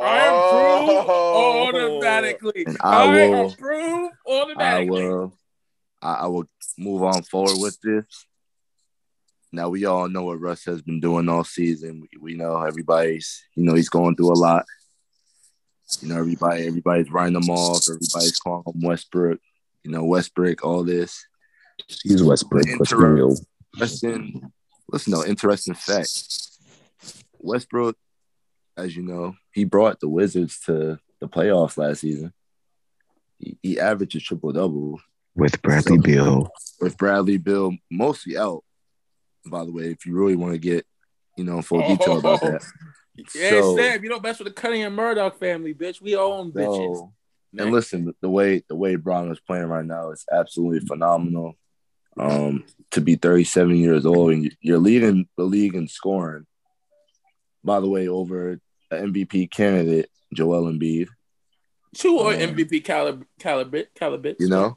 I approve oh. automatically. And I I, will- approve I will I, I will move on forward with this. Now we all know what Russ has been doing all season. We, we know everybody's, you know, he's going through a lot. You know, everybody, everybody's writing him off. Everybody's calling him Westbrook. You know, Westbrook, all this. He's Westbrook. Let's be. Listen, listen, though, interesting fact. Westbrook, as you know, he brought the Wizards to the playoffs last season. He, he averaged a triple double With Bradley So- Beal. with Bradley Beal mostly out. By the way, if you really want to get, you know, full detail about that. Yeah, So- Sam, you don't mess with the Cunningham Murdock family, bitch. We own bitches. So, and listen, the way the way Brown is playing right now is absolutely phenomenal. Um, to be 37 years old and you're leading the league in scoring. By the way, over an MVP candidate Joel Embiid. Two or Um, MVP caliber caliber caliber. You know,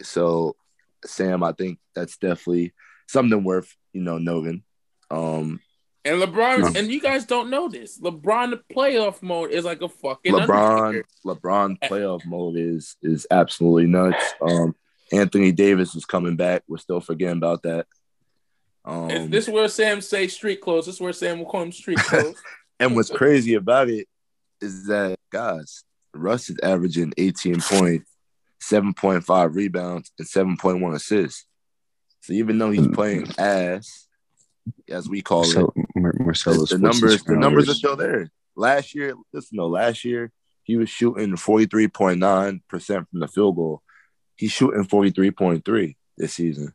so Sam, I think that's definitely something worth you know noting. Um, And LeBron, No. and you guys don't know this. LeBron playoff mode is like a fucking LeBron, Undertaker. LeBron playoff mode is is absolutely nuts. Um, Anthony Davis is coming back. We're still forgetting about that. Um, Is this where Sam say street clothes? This is where Sam will call him street clothes. And what's crazy about it is that guys, Russ is averaging 18 points, 7.5 rebounds, and 7.1 assists. So even though he's mm. playing ass, as we call it, Marcel, Mar- the, Marcellus, the numbers the numbers are still there. Last year, listen, no, last year he was shooting 43.9% from the field goal. He's shooting 43.3 this season.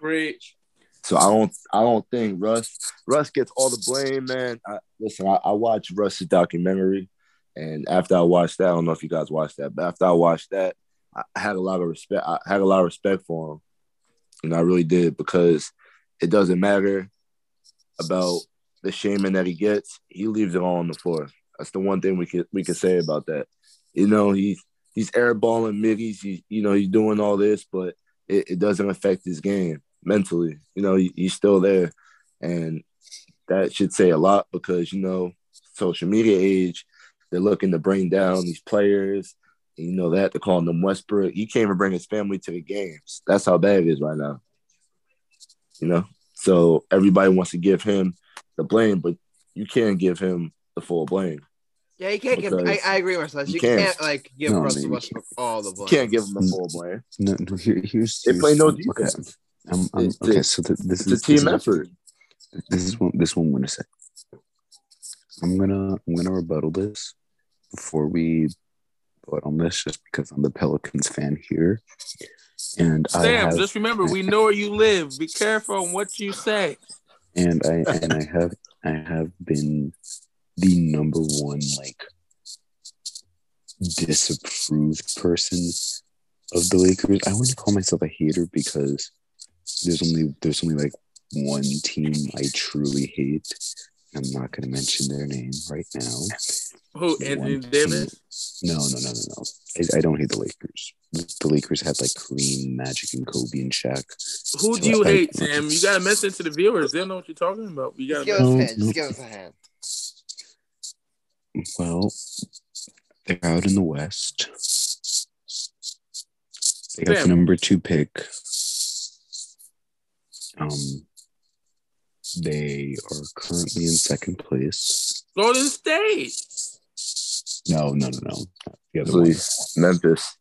Preach. So I don't I don't think Russ Russ gets all the blame, man. I, listen, I, I watched Russ's documentary, and after I watched that, I don't know if you guys watched that, but after I watched that, I had a lot of respect. I had a lot of respect for him, and I really did because it doesn't matter about the shaming that he gets. He leaves it all on the floor. That's the one thing we could we could say about that. You know, he's he's airballing middies. He, you know, he's doing all this, but it, it doesn't affect his game mentally. You know, he, he's still there, and that should say a lot because you know, social media age, they're looking to bring down these players. And you know that they're calling them Westbrook. He can't even bring his family to the games. That's how bad it is right now. You know, so everybody wants to give him the blame, but you can't give him the full blame. Yeah, you can't give. I, I agree with Russ. you You can't. can't, like give No, Russell man. Westbrook all the blame. You can't give him the full blame. No, no here, here's, They play no okay, defense. I'm, I'm, It's- okay, so th- this It's a team this is- effort. This is what this one I'm gonna say. I'm gonna I'm gonna rebuttal this before we vote on this, just because I'm the Pelicans fan here, and I Sam, have just remember, we know where you live. Be careful on what you say. and I and I have I have been the number one like disapproved person of the Lakers. I wouldn't call myself a hater because there's only there's only like one team I truly hate. I'm not going to mention their name right now. Who, One Anthony team- Davis? No, no, no, no, no. I, I don't hate the Lakers. The Lakers had like Kareem, Magic, and Kobe and Shaq. Who do So you I- hate, Sam? You gotta mention to the viewers. They'll know what you're talking about. You gotta give us a hand. Just give us a hand. Well, they're out in the West. They got Sam. the number two pick. Um, they are currently in second place. Golden State. No, no, no, no. The other one, Please, Memphis.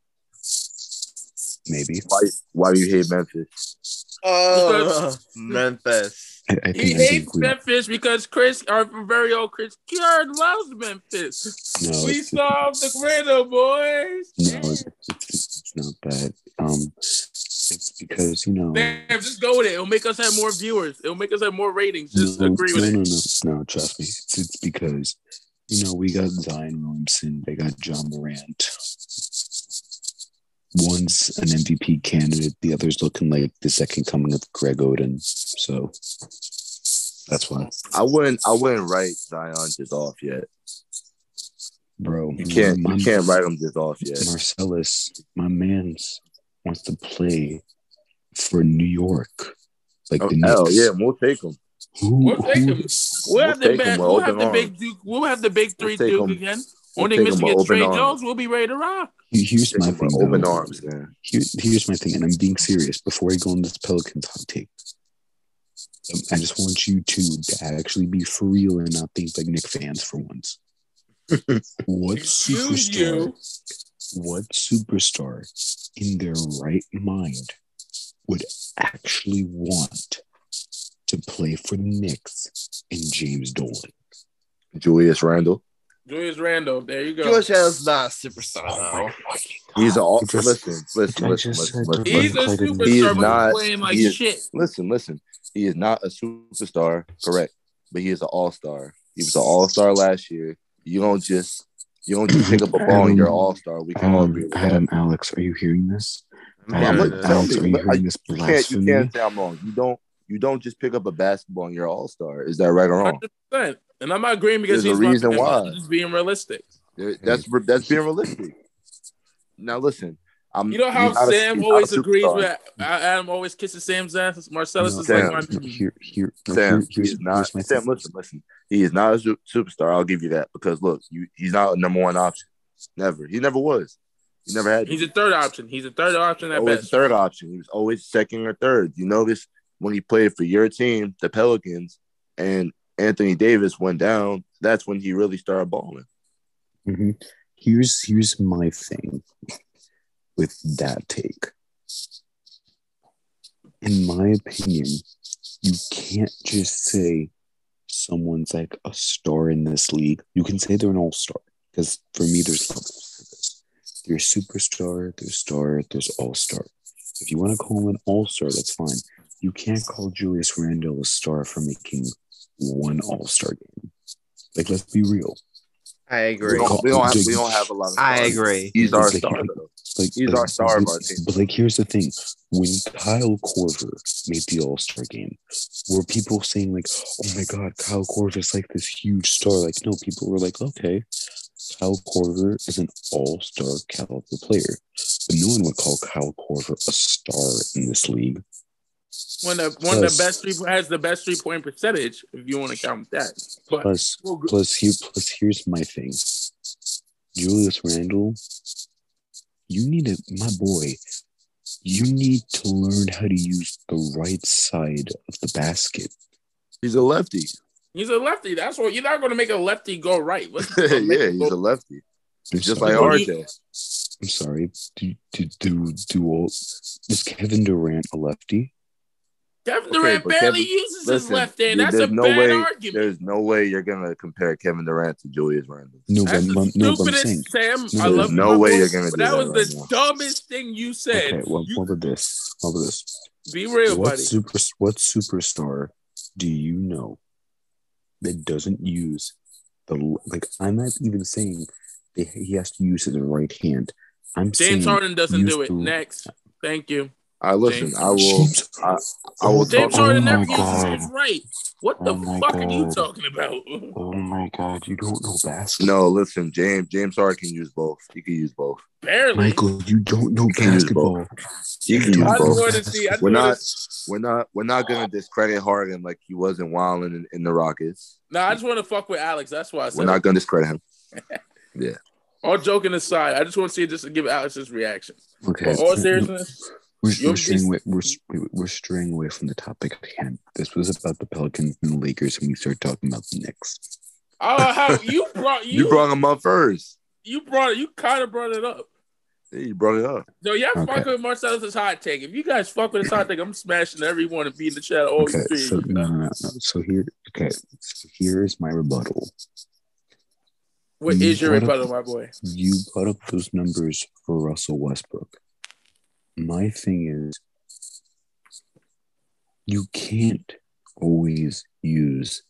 maybe. Why? Why do you hate Memphis? Oh, Memphis. I, I He I hates we, Memphis because Chris, our very old Chris Kern, loves Memphis. no, we it's, solved the riddle, boys. no, it's, it's, it's not that. Um, it's because you know. Damn, just go with it. It'll make us have more viewers. It'll make us have more ratings. Just no, agree with no, it. no, no, no, trust me. It's, it's because, you know, we got Zion Williamson, they got Ja Morant. One's an MVP candidate, the other's looking like the second coming of Greg Oden. So that's why, I wouldn't. I wouldn't write Zion just off yet. bro. You can't. my- You can't write him just off yet. Marcellus, my man's wants to play for New York. Like Oh, the hell Knicks. yeah, we'll take him. Who, We'll take who- him. We'll have the big. We'll have the big. Duke. We'll have the big 3 take Duke him- again. we'll Only take him missing is Trey arms. Jones. We'll be ready to rock. Here's my thing. open though. arms, man. Here, here's my thing, and I'm being serious. Before I go on this Pelicans hot take, um, I just want you two to actually be for real and not think like Knick fans for once. what Excuse superstar? What superstar in their right mind would actually want to play for the Knicks and James Dolan? Julius Randle. Julius Randle. There you go. George Hill's not a superstar Oh though. my fucking He's an all. Just- Listen, listen, I listen, just listen, listen, He's listen, a superstar, He is not- playing like he is- shit. listen, listen. He is not a superstar, correct? But he is an all star. He was an all star last year. You don't just you don't just pick up a ball and you're um, an all star. We can all um, agree Adam, that. Alex, are you hearing this? I'm I'm like, Alex, me, are you but I- hearing this You can't you can't say I'm wrong. You don't you don't just pick up a basketball and you're an all star. Is that right or wrong? Hundred percent. And I'm not agreeing because There's a he's my- reason why. I'm just being realistic. There- That's that's being realistic. Now listen, I'm. You know how he's not a- Sam a always agrees with Adam always kisses Sam's ass. Marcellus No, is Sam. like my here, here, no, Sam, here- here's, he's not. Sam, thing. listen, listen. He is not a su- superstar. I'll give you that because look, you, he's not a number one option. Never. He never was. He never had. He's a third option. He's a third option at always best. third option. He was always second or third. You notice when he played for your team, the Pelicans, and Anthony Davis went down. That's when he really started balling. hmm Here's here's my thing with that take. In my opinion, you can't just say someone's like a star in this league. You can say they're an all star because for me, there's levels to this. There's superstar, there's star, there's all star. If you want to call him an all star, that's fine. You can't call Julius Randle a star for making one all star game. Like, let's be real. I We agree. don't, we don't have we don't have a lot of. I agree. He's our Like, star like, He's our star of but- our team. But like, here's the thing: when Kyle Korver made the All Star game, were people saying like, "Oh my God, Kyle Korver is like this huge star"? Like, no, people were like, "Okay, Kyle Korver is an All Star caliber player," but no one would call Kyle Korver a star in this league. One of one of the best three has the best three point percentage if you want to count that. But Plus, well, plus here, plus here's my thing: Julius Randle, you need to, my boy. You need to learn how to use the right side of the basket. He's a lefty. he's a lefty. That's what you're not going to make a lefty go right. What's yeah, gonna make him he's go- a lefty. I'm Just sorry. like RJ. I'm sorry. Do do do do all? Is Kevin Durant a lefty? Kevin Durant but barely Kevin- uses his left hand. That's a there's no bad way. argument. There's no way you're gonna compare Kevin Durant to Julius Randle. No, That's but- the no, but I'm saying. stupidest, Sam. No, I love you, no way boy, you're gonna do that that was right the now. dumbest thing you said. Okay, well, You- what about this? What about this? be real, what buddy. super what superstar do you know that doesn't use the like? I'm not even saying that he has to use his right hand. I'm James saying Harden doesn't do it. the- Next, thank you. I listen. James- I will. James- I, I oh will James talk. Oh Harden my never uses his right. What oh the Oh my fuck are you talking about? Oh my god, you don't know basketball. No, listen. James James Harden can use both. He can use both. Barely. Michael, you don't know You can use basketball. He can You use I just both. to see. We're not. We're not. We're not gonna discredit Harden like he wasn't wilding in, in the Rockets. Nah, I just want to fuck with Alex. That's why I said We're not it. gonna discredit him. Yeah. All joking aside, I just want to see just to give Alex his reaction. Okay. But all seriousness, We're, we're, straying away, we're, we're straying away from the topic at hand. This was about the Pelicans and the Lakers, and we started talking about the Knicks. oh, how you brought you You brought him up first. you brought it. You kind of brought it up. Yeah, you brought it up. So yeah, Okay. fuck with Marcellus' hot take. If you guys fuck with his hot take, I'm smashing everyone and beating the of all Okay, you so no, no, no. So here, okay, so here is my rebuttal. What you is your brought up- rebuttal, my boy? You brought up those numbers for Russell Westbrook. My thing is, you can't always use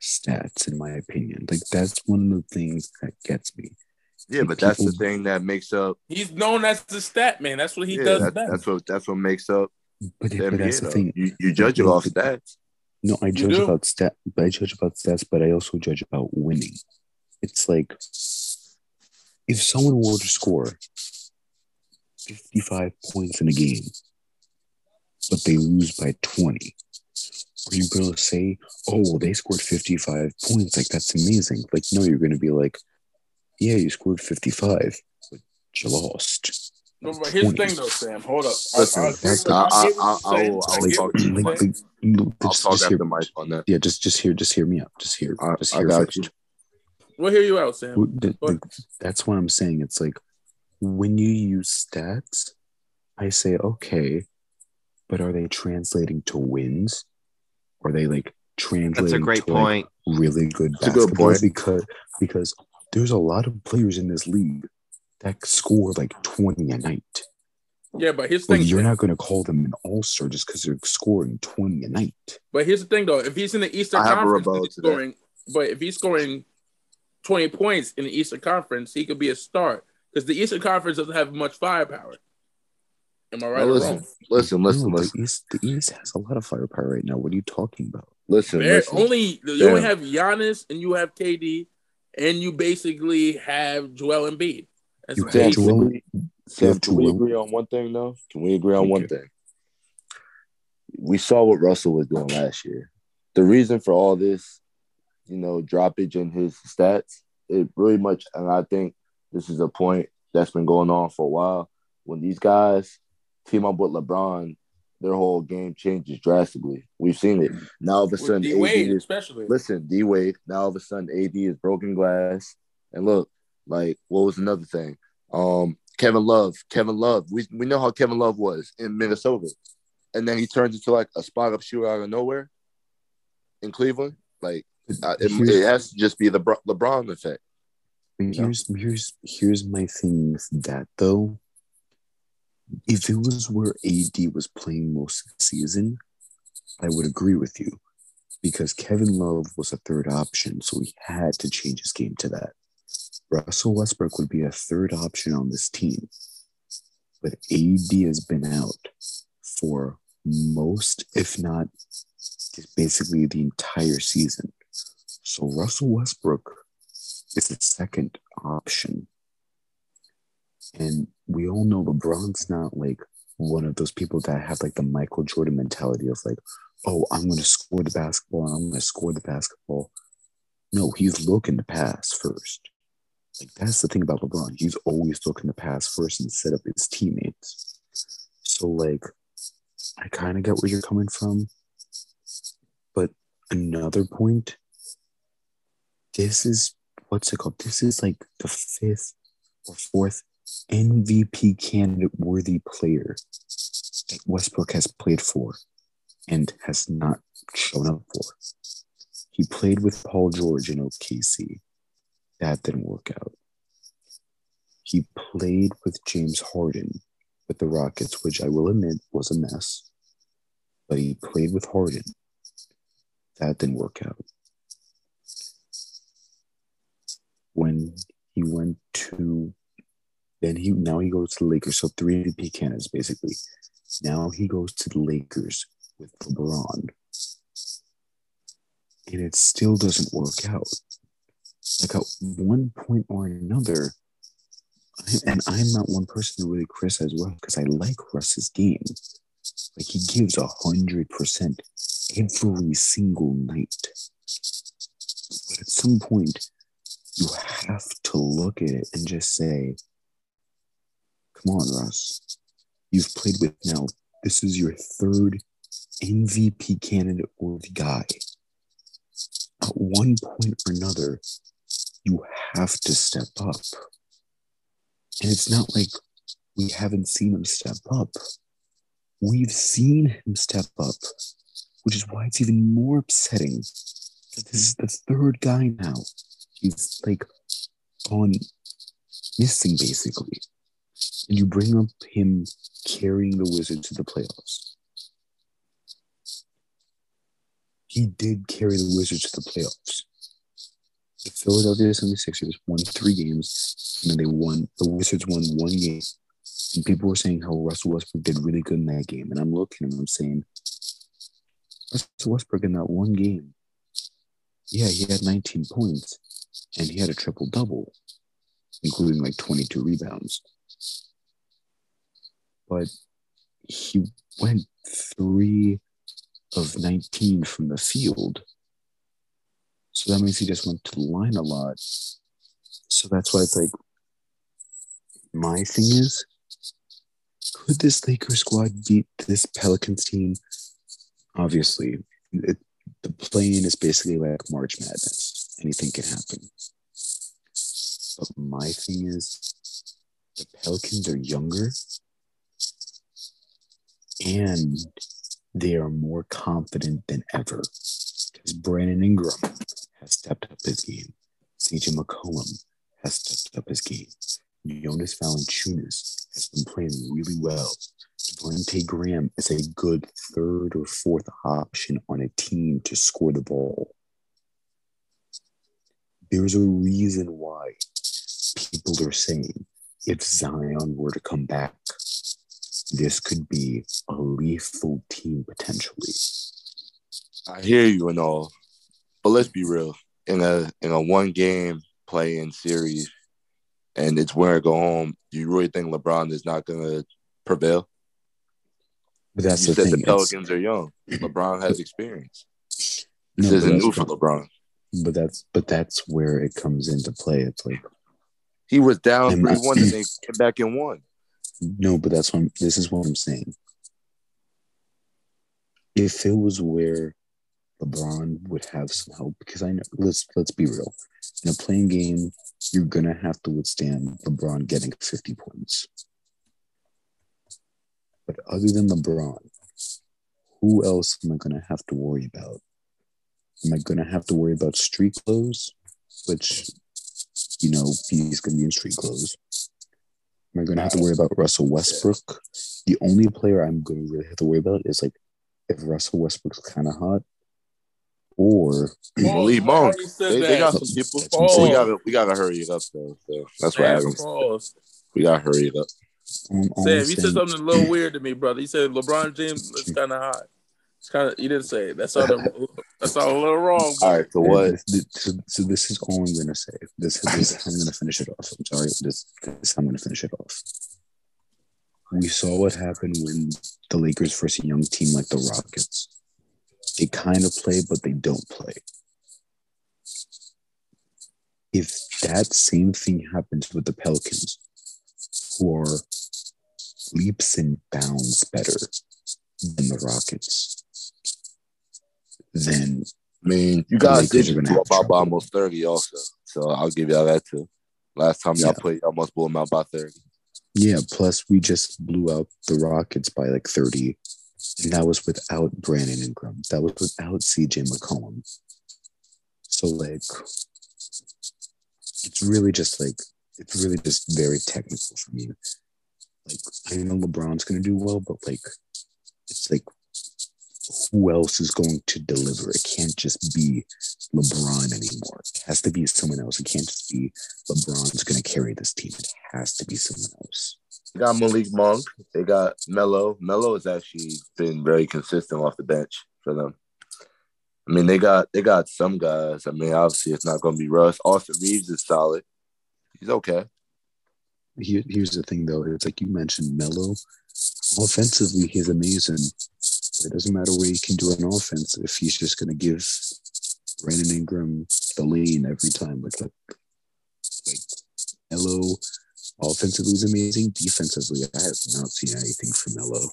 stats, in my opinion. Like that's one of the things that gets me. Yeah, but that's the thing that makes up. He's known as the stat man. That's what he yeah, does that- best. that's what that's what makes up But, the but NBA. that's the thing. You you judge it off stats. No, I judge about stat. But I judge about stats, but I also judge about winning. It's like if someone were to score fifty-five points in a game, but they lose by twenty, are you going to say, "Oh, well, they scored fifty-five points. Like that's amazing"? Like, no, you're going to be like, "Yeah, you scored fifty-five, but you lost." No, but here's the 20. thing, though, Sam. Hold up. Listen, I, I, that's the, I, I, I, I'll, I I will get talk what like, like, I'll just, talk just after hear, Mike on that. yeah, just just hear, just hear me out. Just hear, I- just I hear got first. you. We'll hear you out, Sam. Well, th- But- th- that's what I'm saying. It's like when you use stats, I say, okay, but are they translating to wins? Are they like translating That's a great to, like, point. really good It's a good point. Because because there's a lot of players in this league that score like 20 a night. Yeah, but here's the But thing. you're not going to call them an all-star just because they're scoring 20 a night. But here's the thing, though. If he's in the Eastern I have a Conference, he's scoring. But if he's scoring 20 points in the Eastern Conference, he could be a star because the Eastern Conference doesn't have much firepower. Am I right Now or listen, wrong? listen, listen, No, listen. The East, the East has a lot of firepower right now. What are you talking about? Listen, There listen. only you only have Giannis and you have KD, and you basically have Joel Embiid. That's You have Joel- can we, Sam, can we agree on one thing though? Can we agree on one thing? We saw what Russell was doing last year. The reason for all this, you know, droppage in his stats, it really much, and I think this is a point that's been going on for a while. When these guys team up with LeBron, their whole game changes drastically. We've seen it. Now all of a sudden, D AD Wade is especially. listen, D Wade. Now all of a sudden, AD is broken glass. And look, like what was another thing? Um, Kevin Love. Kevin Love. We we know how Kevin Love was in Minnesota, and then he turns into like a spot up shooter out of nowhere in Cleveland. Like uh, it, it has to just be the Bro- LeBron effect. But here's here's here's my thing with that though. If it was where AD was playing most of the season, I would agree with you. Because Kevin Love was a third option, so he had to change his game to that. Russell Westbrook would be a third option on this team. But AD has been out for most, if not just basically the entire season. So Russell Westbrook is the second option. And we all know LeBron's not like one of those people that have like the Michael Jordan mentality of like, oh, I'm going to score the basketball and I'm going to score the basketball. No, he's looking to pass first. Like that's the thing about LeBron. He's always looking to pass first and set up his teammates. So like, I kind of get where you're coming from. But another point, this is what's it called? This is like the fifth or fourth MVP candidate worthy player that Westbrook has played for and has not shown up for. He played with Paul George in OKC. That didn't work out. He played with James Harden with the Rockets, which I will admit was a mess. But he played with Harden. That didn't work out. When he went to then he now he goes to the Lakers. So three MVP candidates basically. Now he goes to the Lakers with LeBron. And it still doesn't work out. Like at one point or another, and I'm not one person to really criticize Russ because I like Russ's game. Like he gives a hundred percent every single night. But at some point, you have to look at it and just say, Come on, Russ. You've played with now, this is your third MVP candidate or the guy. At one point or another, you have to step up. And it's not like we haven't seen him step up. We've seen him step up, which is why it's even more upsetting that this is the third guy now. He's like on missing basically. And you bring up him carrying the Wizards to the playoffs. He did carry the Wizards to the playoffs. The Philadelphia 76ers won three games, and then they won, the Wizards won one game. And people were saying how Russell Westbrook did really good in that game. And I'm looking and I'm saying, Russell Westbrook in that one game, yeah, he had 19 points and he had a triple double, including like 22 rebounds. But he went three of 19 from the field. So that means he just went to the line a lot. So that's why it's like, my thing is, could this Lakers squad beat this Pelicans team? Obviously, it, the play-in is basically like March Madness. Anything can happen. But my thing is, the Pelicans are younger, and they are more confident than ever. Because Brandon Ingram has stepped up his game. CJ McCollum has stepped up his game. Jonas Valanciunas has been playing really well. Devontae Graham is a good third or fourth option on a team to score the ball. There's a reason why people are saying if Zion were to come back, this could be a lethal team potentially. I hear you and all, but let's be real. In a in a one game play in series, and it's where I go home. Do you really think LeBron is not gonna prevail? But that's you the said thing. the Pelicans are young. LeBron has experience. This no, isn't new for LeBron. But that's but that's where it comes into play. It's like He was down three one and they came back and won. no, but that's what I'm, this is what I'm saying. If it was where LeBron would have some help, because I know let's let's be real. In a play-in game, you're gonna have to withstand LeBron getting 50 points. But other than LeBron, who else am I gonna have to worry about? Am I gonna have to worry about street clothes, which you know he's gonna be in street clothes? Am I gonna have to worry about Russell Westbrook? The only player I'm gonna really have to worry about is like if Russell Westbrook's kind of hot, or Malik Monk. They, they got some people. That's we gotta we gotta hurry it up though. So that's what Man, happens. We gotta hurry it up. all, all Sam, you said something a little weird to me, brother. You said LeBron James is kind of hot. It's kind of you didn't say it. That's all. That's all a little wrong. All right. So what? this- this- so, so this is all I'm gonna say. This is, this is I'm gonna finish it off. I'm sorry. This, this is I'm gonna finish it off. We saw what happened when the Lakers versus a young team like the Rockets. They kind of play, but they don't play. If that same thing happens with the Pelicans, who are leaps and bounds better than the Rockets, then I mean, you guys did are gonna have by almost thirty also. So I'll give y'all that too. Last time y'all Yeah. played, y'all almost blew them out by thirty. Yeah, plus we just blew out the Rockets by like 30. And that was without Brandon Ingram. That was without CJ McCollum. So like it's really just like it's really just very technical for me. Like I know LeBron's gonna do well, but like it's like who else is going to deliver? It can't just be LeBron anymore. It has to be someone else. It can't just be LeBron's going to carry this team. It has to be someone else. They got Malik Monk. They got Melo. Melo has actually been very consistent off the bench for them. I mean, they got they got some guys. I mean, obviously it's not going to be Russ. Austin Reaves is solid. He's okay. Here, here's the thing, though. It's like you mentioned, Melo. Offensively, he's amazing. It doesn't matter what he can do on offense if he's just going to give Brandon Ingram the lane every time. Like, like, like Melo offensively is amazing. Defensively, I have not seen anything from Melo.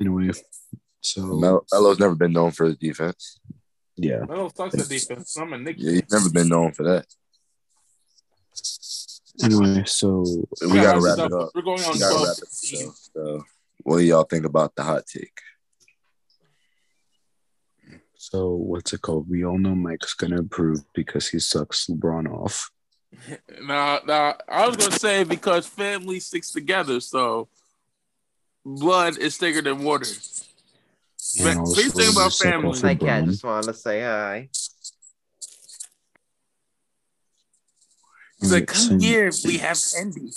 Anyway, so Mel- Melo's never been known for his defense. yeah. Melo sucks at defense. I'm a Knick. Yeah, he's never been known for that. Anyway, so We got to wrap it up. We're going on We got to wrap it up. So, so, what do y'all think about the hot take? so what's it called? We all know Mike's gonna improve because he sucks LeBron off. Now, now, I was gonna say because family sticks together, so blood is thicker than water. And But also please think about family. off Hi, Cat. LeBron. Just want to say hi. He's like, "Come so- here, we have candy."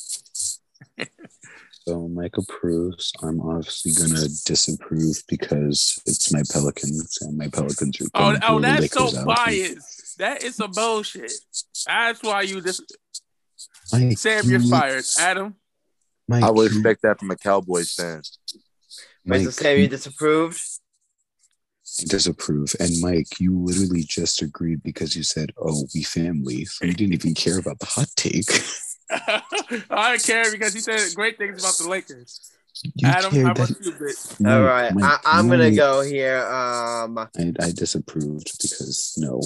So Mike approves. I'm obviously gonna disapprove because it's my Pelicans and my Pelicans are Oh, going oh, to that's so Lakers out. biased. That is some bullshit. That's why you just Mike, Sam, you're fired. Adam, Mike, I would expect that from a Cowboys fan. Wait, so Sam, you disapproved? Disapprove. And Mike, you literally just agreed because you said, "Oh, we family." So you didn't even care about the hot take. I don't care because he said great things about the Lakers. You Adam, cared how about you, bitch? Mike, All right, Mike, I, I'm gonna only- go here. Um, I, I disapproved because no.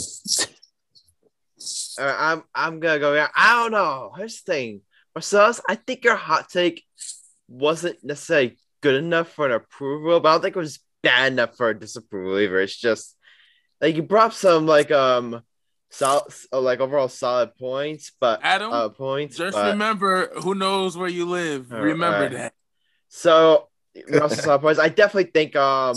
right, I'm I'm gonna go here. I don't know. Here's the thing, Marcellus. I think your hot take wasn't necessarily good enough for an approval, but I don't think it was bad enough for a disapproval either. It's just like you brought some like um solid like overall solid points, but Adam, uh points. just but- remember who knows where you live. All remember right. that. So Russell solid points. I definitely think um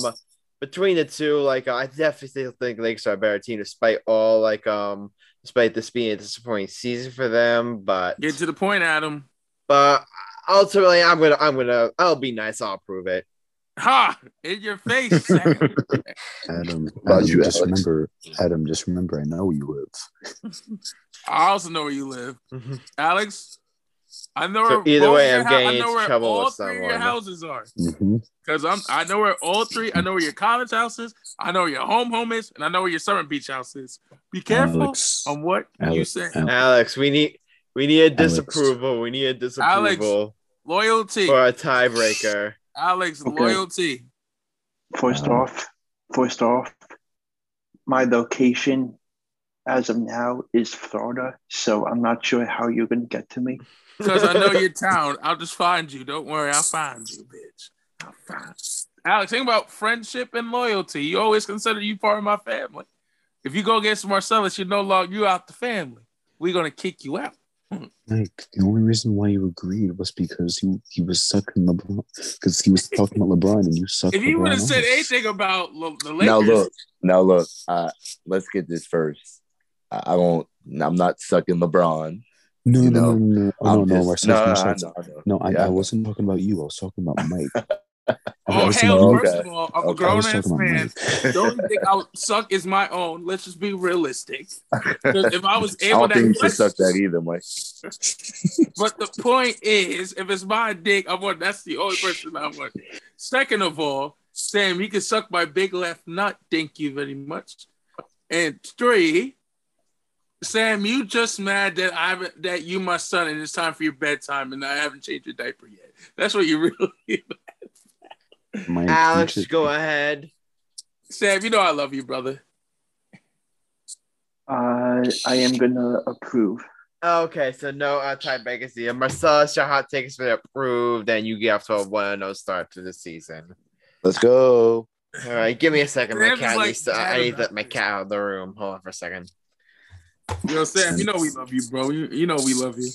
between the two, like I definitely still think Lakers are a better team despite all like um despite this being a disappointing season for them. But Get to the point, Adam. but ultimately I'm gonna I'm gonna I'll be nice, I'll approve it. Ha! In your face, Sam. Adam, Adam you, just Alex. remember, Adam, just remember, I know where you live. I also know where you live, Alex. I know So where either way, your I'm getting I know into where trouble all with three of your houses are. hmm Cause I'm I know where all three. I know where your college house is. I know where your home home is, and I know where your summer beach house is. Be careful Alex, on what you say. Alex, Alex, we need we need a Alex. disapproval. We need a disapproval Loyalty, for a tiebreaker. Alex. Okay. Loyalty. First Um, off, first off, my location as of now is Florida, so I'm not sure how you're gonna get to me. Because I know your town. I'll just find you. Don't worry, I'll find you, bitch. I'll find Alex, think about friendship and loyalty. You always consider you part of my family. If you go against Marcellus, you no longer you out the family. We're gonna kick you out. Mike, the only reason why you agreed was because he, he was sucking LeBron, because he was talking about LeBron and you sucked If you LeBron would have said anything about Lo- the Lakers, Now look, now look. Uh, let's get this first. I, I don't. I'm not sucking LeBron. No, you no, know, no, no, no, I'm no, no, just- Marcellus, no, I Marcellus. know, I. No, I, Yeah, I wasn't talking about you. I was talking about Mike. I oh hell, first okay. of all, I'm a Okay. I grown was ass man. Mike. The only thing I would suck is my own. Let's just be realistic. if I was I able don't think you to should suck that either, Mike. But the point is, if it's my dick, I want that's the only person I want. Second of all, Sam, you can suck my big left nut. Thank you very much. And three, Sam, you just mad that I haven't that you my son and it's time for your bedtime and I haven't changed your diaper yet. That's what you really Mike, you Alex, should- go ahead. Sam, you know I love you, brother. Uh, I am gonna approve. Okay, so no uh, tiebreakers here. Marcellus, your hot take has been approved, and you get off to a 1 0 start to the season. Let's go. All right, give me a second. My cat like needs to, I need to let my cat out of the room. Hold on for a second. You know, Sam, you know we love you, bro. You, you know we love you.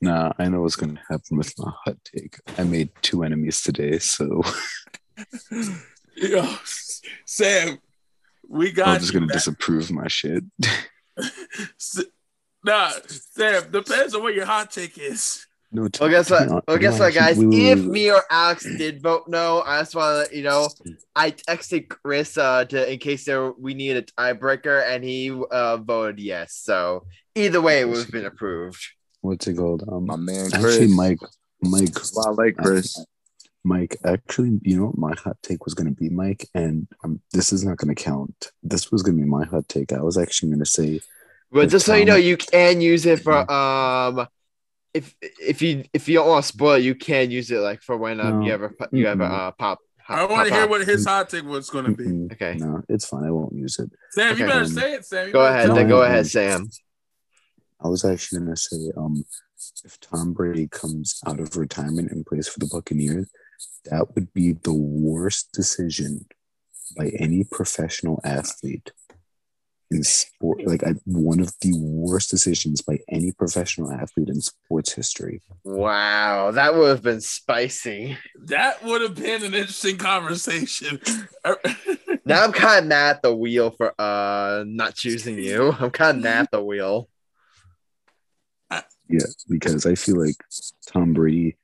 Nah, I know what's going to happen with my hot take. I made two enemies today, so Yo, Sam, we got I'm just going to man. disapprove my shit. Nah, Sam, depends on what your hot take is. No, to- Well, guess what? hon- Well, guess no, what, guys? actually, wait, wait, If wait, wait. me or Alex did vote no, I just want to you know I texted Chris uh, to in case there we need a tiebreaker, and he uh, voted yes. So either way, it would have been approved. What's it called? Um, My man, Chris. actually, Mike, Mike, I like Chris. Mike. Actually, you know what my hot take was going to be, Mike, and um, this is not going to count. This was going to be my hot take. I was actually going to say But If just so you know, you can use it for um, if if you if you don't want to spoil you can use it like for when um No. you ever you ever uh pop. I want to hear what his hot take was going to be. Okay. no, it's fine. I won't use it. Sam, you better Um, say it, Sam. Go ahead, then go ahead, Sam. I was actually going to say, um, if Tom Brady comes out of retirement and plays for the Buccaneers, that would be the worst decision by any professional athlete in sport. Like I, one of the worst decisions by any professional athlete in sports history. Wow, that would have been spicy. That would have been an interesting conversation. Now I'm kind of mad at the wheel for uh not choosing you. I'm kind of mad at the wheel. Yeah, because I feel like Tom Brady,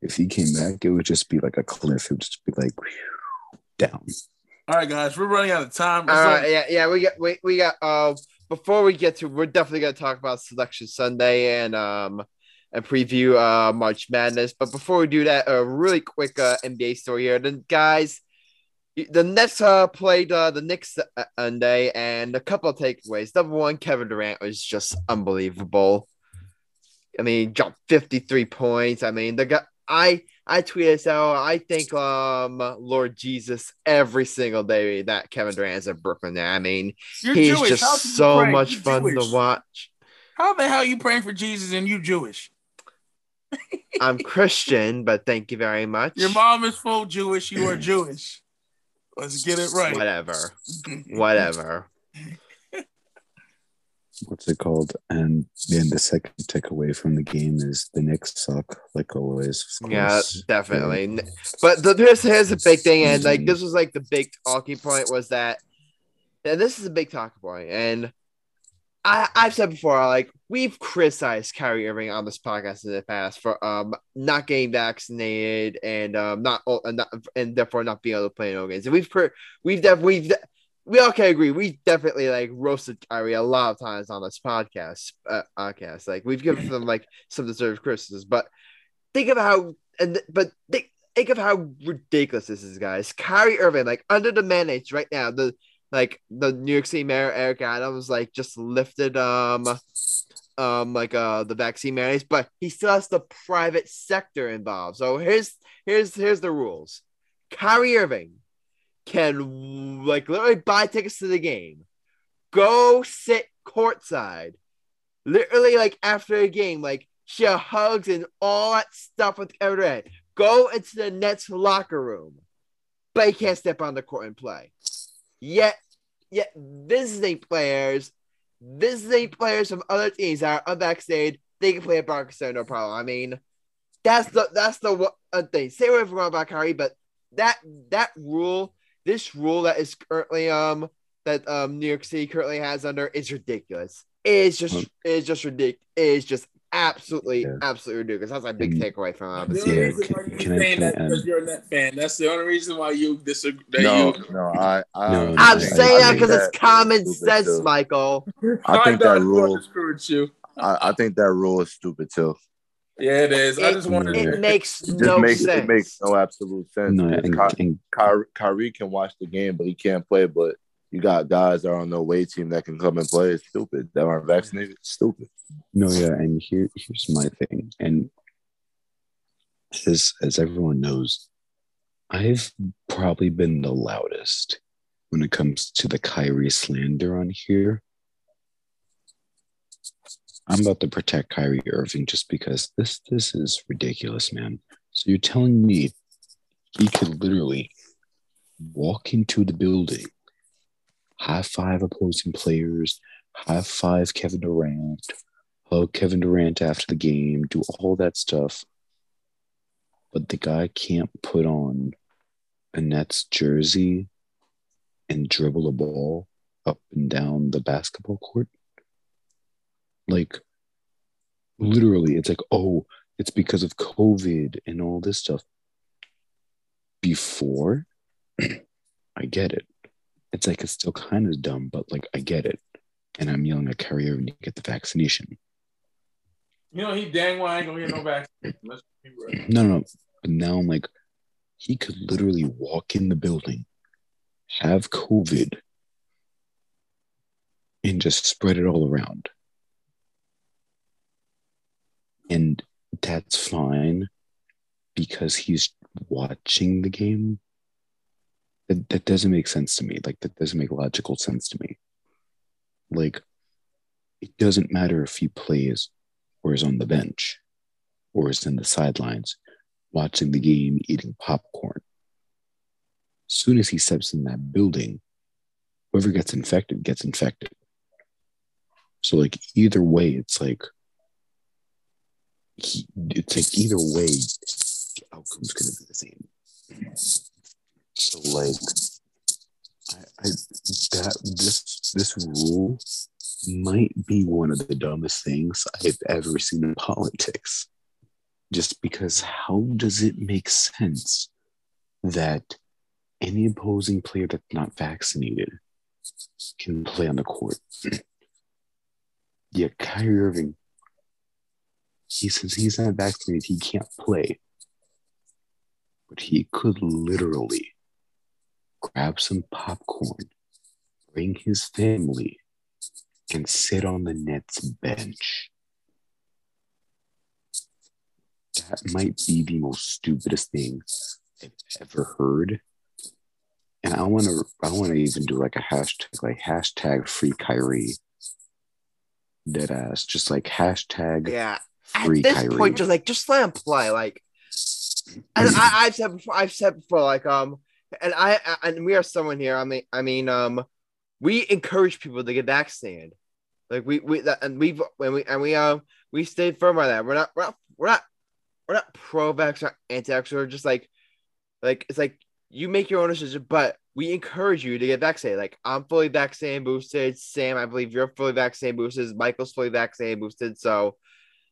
if he came back, it would just be like a cliff. It would just be like whew, down. All right, guys, we're running out of time. All So- right, yeah, yeah, we got we, we got uh before we get to we're definitely gonna talk about selection Sunday and um and preview uh March Madness. But before we do that, a really quick uh NBA story here. Then guys, the Nets uh played uh the Knicks uh, Sunday and a couple of takeaways. Number one, Kevin Durant was just unbelievable. I mean, dropped 53 points. I mean, the guy I I tweeted this out. I think um Lord Jesus every single day that Kevin Durant is at Brooklyn. I mean, You're he's Jewish. Just so much You're fun Jewish. to watch. How the hell are you praying for Jesus and you Jewish? I'm Christian, but thank you very much. Your mom is full Jewish. You are Jewish. Let's get it right. Whatever. Whatever. What's it called? And then the second takeaway from the game is the Knicks suck, like always. Yeah, definitely. But the, here's here's a big thing, and like this was like the big talking point was that, and this is a big talking point. and I, I've said before, like we've criticized Kyrie Irving on this podcast in the past for um not getting vaccinated and um not, uh, not and therefore not being able to play in games. And we've we've definitely we've we all can agree we definitely like roasted Kyrie a lot of times on this podcast. Uh, podcast like we've given them like some deserved criticisms, but think of how and but think think of how ridiculous this is, guys. Kyrie Irving like under the mandates right now the like the New York City mayor Eric Adams like just lifted um um like uh the vaccine mandates, but he still has the private sector involved. So here's here's here's the rules. Kyrie Irving can like literally buy tickets to the game, go sit courtside, literally like after a game, like share hugs and all that stuff with everyone. Go into the Nets locker room, but he can't step on the court and play. Yet yet visiting players, visiting players from other teams that are unvaccinated, they can play at Barclays Center, no problem. I mean, that's the that's the one thing. Say whatever you want about Kyrie, but that that rule, this rule that is currently um that um New York City currently has under is ridiculous. It is just it is just ridiculous. It is just absolutely, yeah. absolutely ridiculous. That's my big takeaway from uh, the only yeah, reason why you're saying that because you're a net fan. That's the only reason why you disagree. no, you... no, I, I no, I'm saying that because it's common sense, too. Michael. I think that rule. I, I think that rule is stupid too. Yeah, it is. It, I just wanted. It makes it no makes, sense. It makes no absolute sense. No, and, Ky- Kyrie, Kyrie can watch the game, but he can't play. But you got guys that are on the away team that can come and play. It's stupid. That aren't vaccinated. It's stupid. No, yeah, and here here's my thing. And as as everyone knows, I've probably been the loudest when it comes to the Kyrie slander on here. I'm about to protect Kyrie Irving just because this this is ridiculous, man. So you're telling me he could literally walk into the building high five opposing players, high five Kevin Durant, hug Kevin Durant after the game, do all that stuff. But the guy can't put on a Nets jersey and dribble a ball up and down the basketball court. Like, literally, it's like, oh, it's because of COVID and all this stuff. Before, I get it it's like it's still kind of dumb, but like I get it. And I'm yelling at Kyrie Irving to get the vaccination. You know, he dang well ain't gonna get no vaccine. No, no, but now I'm like, he could literally walk in the building, have COVID, and just spread it all around. And that's fine because he's watching the game that, that doesn't make sense to me. Like that doesn't make logical sense to me. Like it doesn't matter if he plays or is on the bench or is in the sidelines watching the game eating popcorn. As soon as he steps in that building, whoever gets infected gets infected. So like either way, it's like he, it's like either way, the outcome's gonna be the same. So like, I, I that this this rule might be one of the dumbest things I've ever seen in politics. Just because how does it make sense that any opposing player that's not vaccinated can play on the court? yeah, Kyrie Irving, he says he's not vaccinated, he can't play. But he could literally grab some popcorn, bring his family, and sit on the Nets bench. That might be the most stupidest thing I've ever heard. And I want to, I want to even do like a hashtag, like hashtag free Kyrie. Dead ass, just like hashtag yeah. Free At this Kyrie. point, just like just let him play. Like, and I, I've said before, I've said before, like um, and I and we are someone here. I mean, I mean, um, we encourage people to get vaccinated. Like we we that, and we've when we and we um we stayed firm on that. We're not we're not we're not we're not pro vax or anti vax. We're just like like it's like you make your own decision, but we encourage you to get vaccinated. Like I'm fully vaccinated, boosted. Sam, I believe you're fully vaccinated, boosted. Michael's fully vaccinated, boosted. So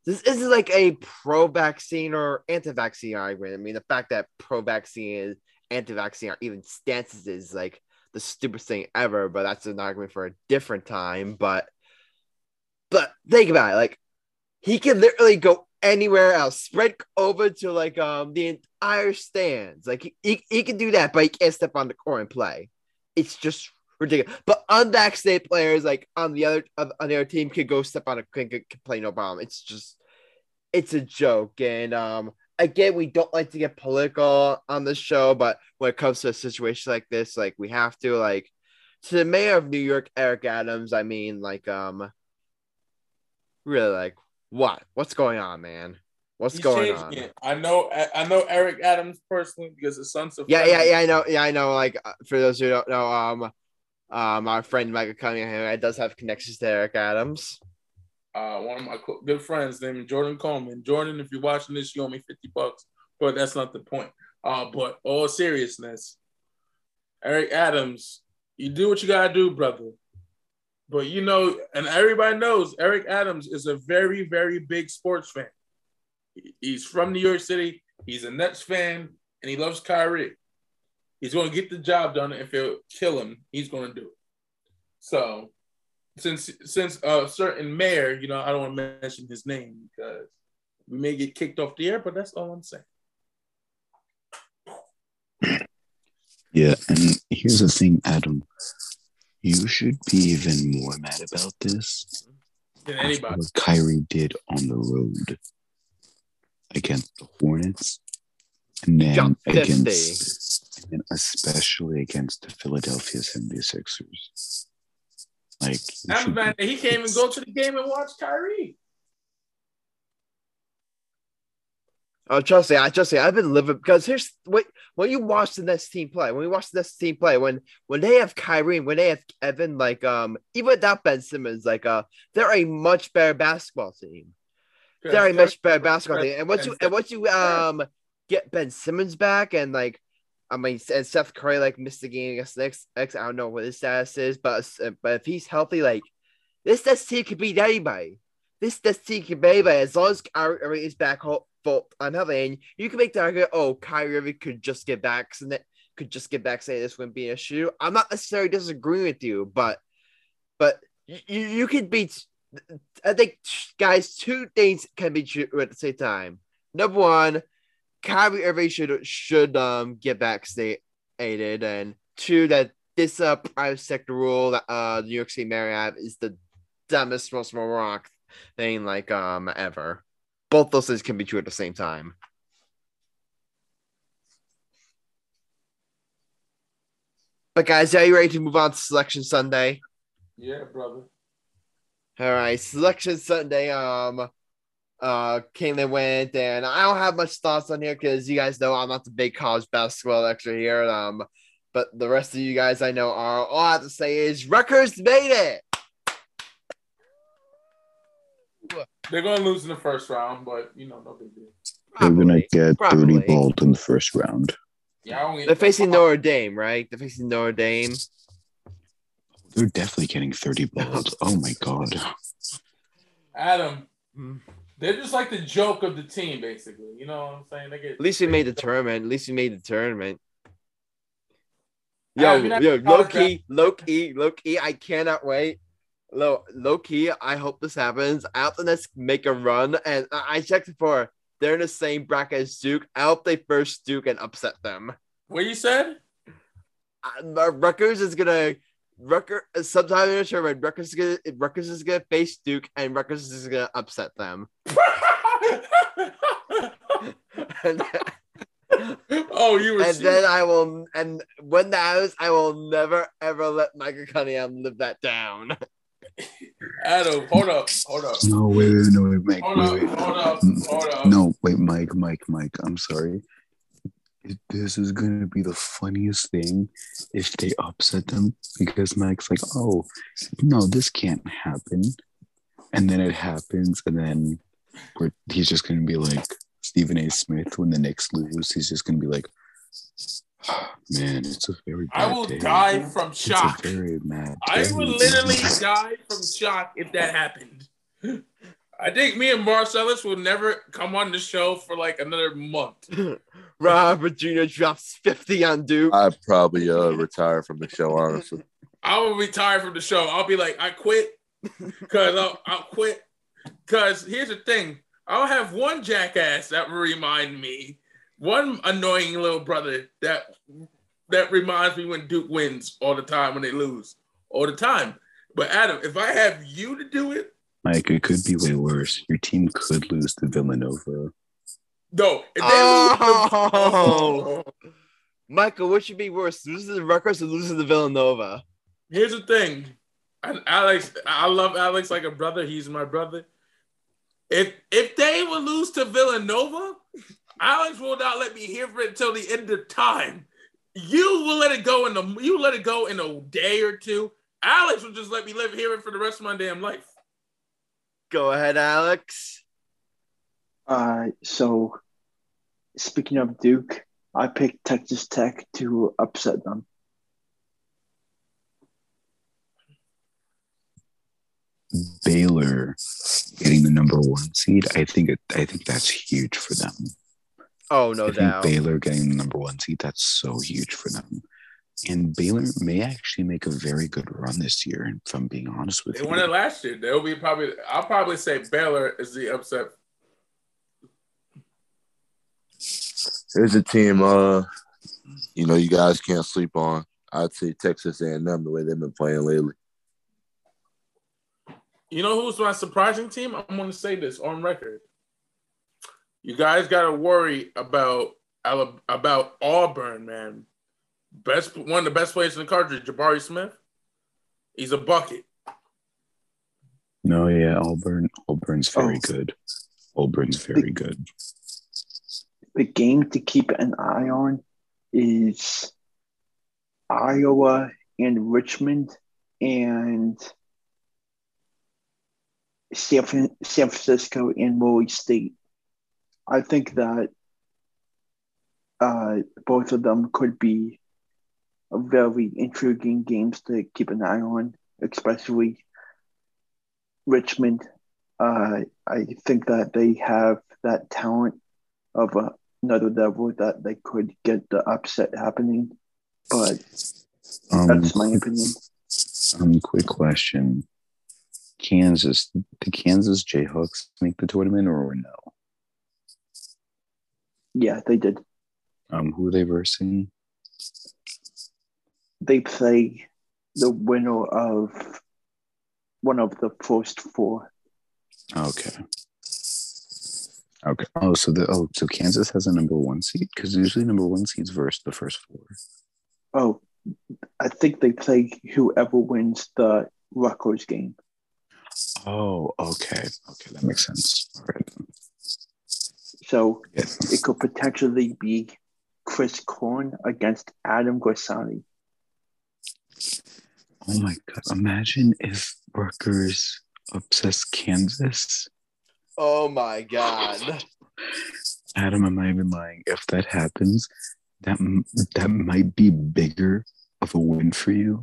this isn't like a pro-vaccine or anti-vaccine argument. I mean, the fact that pro-vaccine and anti-vaccine are even stances is like the stupidest thing ever. But that's an argument for a different time. But but think about it, like he can literally go anywhere else, spread over to like um the entire stands. Like he, he, he can do that, but he can't step on the court and play. It's just ridiculous. But unvaccinated players like on the other on the other team could go step on a can, can play no problem. It's just it's a joke. And um again, we don't like to get political on the show, but when it comes to a situation like this, like we have to like to the mayor of New York, Eric Adams, I mean like um really like what? What's going on, man? What's going on? it. I know. I know Eric Adams personally because his son's a Yeah, yeah, yeah. I know. Yeah, I know. Like uh, for those who don't know, um, um, our friend Michael Cunningham does have connections to Eric Adams. Uh, one of my good friends named Jordan Coleman. Jordan, if you're watching this, you owe me fifty bucks, but that's not the point. Uh, but all seriousness, Eric Adams, you do what you gotta do, brother. But you know, and everybody knows Eric Adams is a very, very big sports fan. He's from New York City. He's a Nets fan, and he loves Kyrie. He's going to get the job done. If it'll kill him, he's going to do it. So, since since a certain mayor, you know, I don't want to mention his name because we may get kicked off the air, but that's all I'm saying. Yeah, and here's the thing, Adam. You should be even more mad about this Than anybody. what Kyrie did on the road against the Hornets, and then Dropped 50. against, and especially against the Philadelphia 76ers. Like, you I'm should mad that he can't even go to the game and watch Kyrie. Oh, trust me, I trust me. I've been living because here's what when you watch the next team play, when we watch the next team play, when when they have Kyrie, when they have Evan, like um, even without Ben Simmons, like uh, they're a much better basketball team. They're a much better basketball team. And once you and once you um get Ben Simmons back and like I mean and Seth Curry like missed the game against the X, I don't know what his status is, but uh, but if he's healthy, like this this team could beat anybody. This this team can beat anybody as long as Kyrie is back home on healthy. And you can make the argument, oh, Kyrie Irving could just get back, could just get back, say this wouldn't be an issue. I'm not necessarily disagreeing with you, but but you you could beat I think, guys, two things can be true at the same time. Number one, Kyrie Irving should should um get vaccinated, and two that this uh private sector rule that uh New York City Mayor have is the dumbest, most moronic thing like um ever. Both those things can be true at the same time. But guys, are you ready to move on to Selection Sunday? Yeah, brother. All right, Selection Sunday. Um, uh, Caitlin went, and I don't have much thoughts on here because you guys know I'm not the big college basketball expert here. Um, but the rest of you guys I know are. All I have to say is Rutgers made it. They're gonna lose in the first round, but you know, no big deal. they're gonna get Probably. 30 balled in the first round. Yeah, I don't They're facing Notre Dame, right? They're facing Notre Dame. They're definitely getting 30 balled. Oh my god. Adam. They're just like the joke of the team, basically. You know what I'm saying? They get At least we made the tournament. At least we made the tournament. Yo, yo, college low key, low key, low key. I cannot wait. Low, low key. I hope this happens. I hope the Nets make a run. And I I checked before. They're in the same bracket as Duke. I hope they first Duke and upset them. What you said? Uh, Rutgers is gonna Rutgers uh, sometime in the tournament. Rutgers is gonna Rutgers is gonna face Duke, and Rutgers is gonna upset them. and, oh, you were and serious? then I will, and when that happens, I will never ever let Michael Cunningham live that down. Adam, hold up, hold up. No, wait, wait, no, wait, Mike, Hold wait, up, wait. hold up, hold up. No, wait, Mike, Mike, Mike. I'm sorry. It- This is gonna be the funniest thing if they upset them because Mike's like, "Oh, no, this can't happen," and then it happens, and then we're, he's just gonna be like Stephen A. Smith when the Knicks lose. He's just gonna be like, Man, it's a very I will day. die from It's shock. a very mad I day. would literally die from shock if that happened. I think me and Marcellus will never come on the show for like another month. Robert Jr. drops 50 on Duke. I'd probably uh retire from the show, honestly. I will retire from the show. I'll be like, I quit because I'll, I'll quit. Because here's the thing I'll have one jackass that will remind me, one annoying little brother that that reminds me when Duke wins all the time when they lose all the time. But Adam, if I have you to do it, Mike, it could be way worse. Your team could lose to Villanova. No. If they Oh. lose, Michael, what should be worse, losing to Rutgers or losing to Villanova? Here's the thing, and Alex, I love Alex like a brother. He's my brother. If if they would lose to Villanova, Alex will not let me hear it until the end of time. You will let it go in the you let it go in a day or two. Alex will just let me live hear it for the rest of my damn life. Go ahead, Alex. Uh, so speaking of Duke, I picked Texas Tech to upset them. Baylor getting the number one seed. I think it, I think that's huge for them. Oh, no I think doubt. Baylor getting the number one seed. That's so huge for them. And Baylor may actually make a very good run this year. If I'm being honest with They you, they won it last year. They'll be probably. I'll probably say Baylor is the upset. Here's a team uh you know you guys can't sleep on. I'd say Texas A&M the way they've been playing lately. You know who's my surprising team? I'm going to say this on record. You guys got to worry about about Auburn, man. Best one of the best players in the country, Jabari Smith. He's a bucket. no, yeah, Auburn, Auburn's very Oh. good. Auburn's very good. The game to keep an eye on is Iowa and Richmond and San, San Francisco and Murray State. I think that uh, both of them could be very intriguing games to keep an eye on, especially Richmond. Uh, I think that they have that talent of a, another level that they could get the upset happening, but Um, that's my opinion. um, quick question: Kansas, the Kansas Jayhawks make the tournament or no? Yeah, they did. Um, who are they versing? They play the winner of one of the first four. Okay. Okay. Oh, so the oh, so Kansas has a number one seed because usually number one seeds versus the first four. Oh, I think they play whoever wins the Rutgers game. Oh, okay. Okay, that makes sense. All right. So Yeah. it could potentially be Chris Kern against Adam Grassani. Oh my god! Imagine if Rutgers upsets Kansas. Oh, my God. Adam, I'm not even lying. If that happens, that that might be bigger of a win for you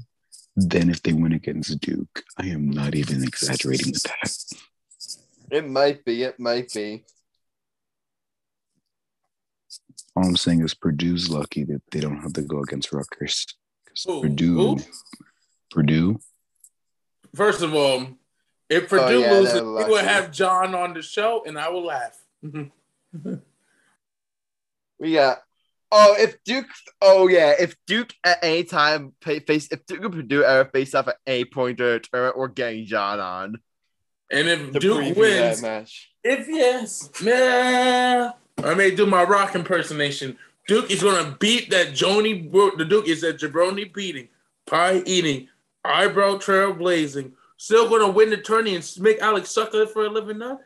than if they win against Duke. I am not even exaggerating with that. It might be. It might be. All I'm saying is Purdue's lucky that they don't have to go against Rutgers. 'Cause Who? Purdue, Who? Purdue. First of all, if Purdue Oh, yeah, loses, we will have John on the show, and I will laugh. We got. Oh, if Duke. Oh, yeah. If Duke at any time pay, face. If Duke and Purdue ever face off at any point during a tournament, we're getting John on. and if To Duke preview wins, match. If yes, man, I may do my rock impersonation. Duke is gonna beat that Joni. Bro- The Duke is that jabroni beating, pie eating, eyebrow trail blazing. Still gonna win the tourney and make Alex suck it for a living now.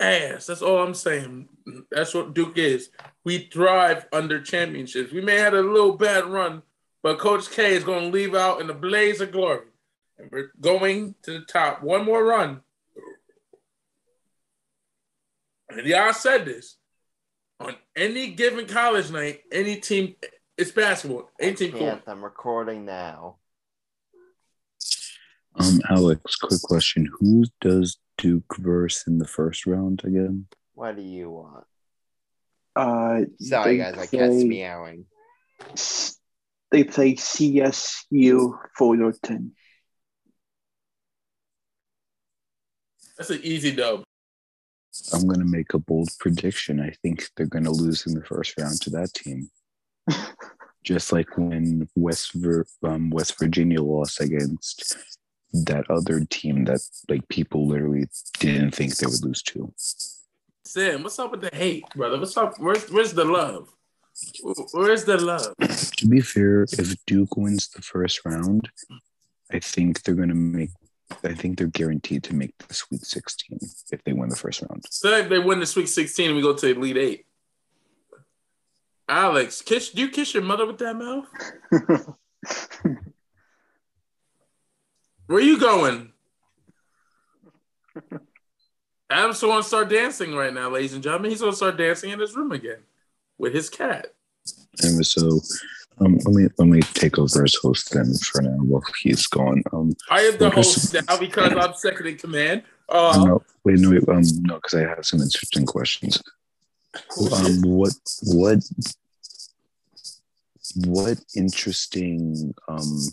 Ass. That's all I'm saying. That's what Duke is. We thrive under championships. We may have a little bad run, but Coach K is gonna leave out in a blaze of glory. And we're going to the top. One more run. And yeah, I said this. On any given college night, any team It's basketball. 18 Can't. I'm recording now. Um, Alex, quick question: Who does Duke verse in the first round again? What do you want? Uh, Sorry, they guys. My cat's play- meowing. They play CSU Fullerton. That's an easy dub. I'm gonna make a bold prediction. I think they're gonna lose in the first round to that team. Just like when West Vir- um, West Virginia lost against that other team that like people literally didn't think they would lose to. Sam, what's up with the hate, brother? What's up? Where's where's the love? Where's the love? To be fair, if Duke wins the first round, I think they're gonna make. I think they're guaranteed to make the Sweet 16 if they win the first round. Say if they win the Sweet 16 and we go to Elite Eight. Alex, kiss do you kiss your mother with that mouth? Where you going? Adam's going to start dancing right now, ladies and gentlemen. He's going to start dancing in his room again with his cat. And so um, let me let me take over as host then for now while he's gone. Um, I am the host just- now because I'm second in command. Uh, no, wait, no, wait, um, no, because I have some interesting questions. Um, what what what interesting um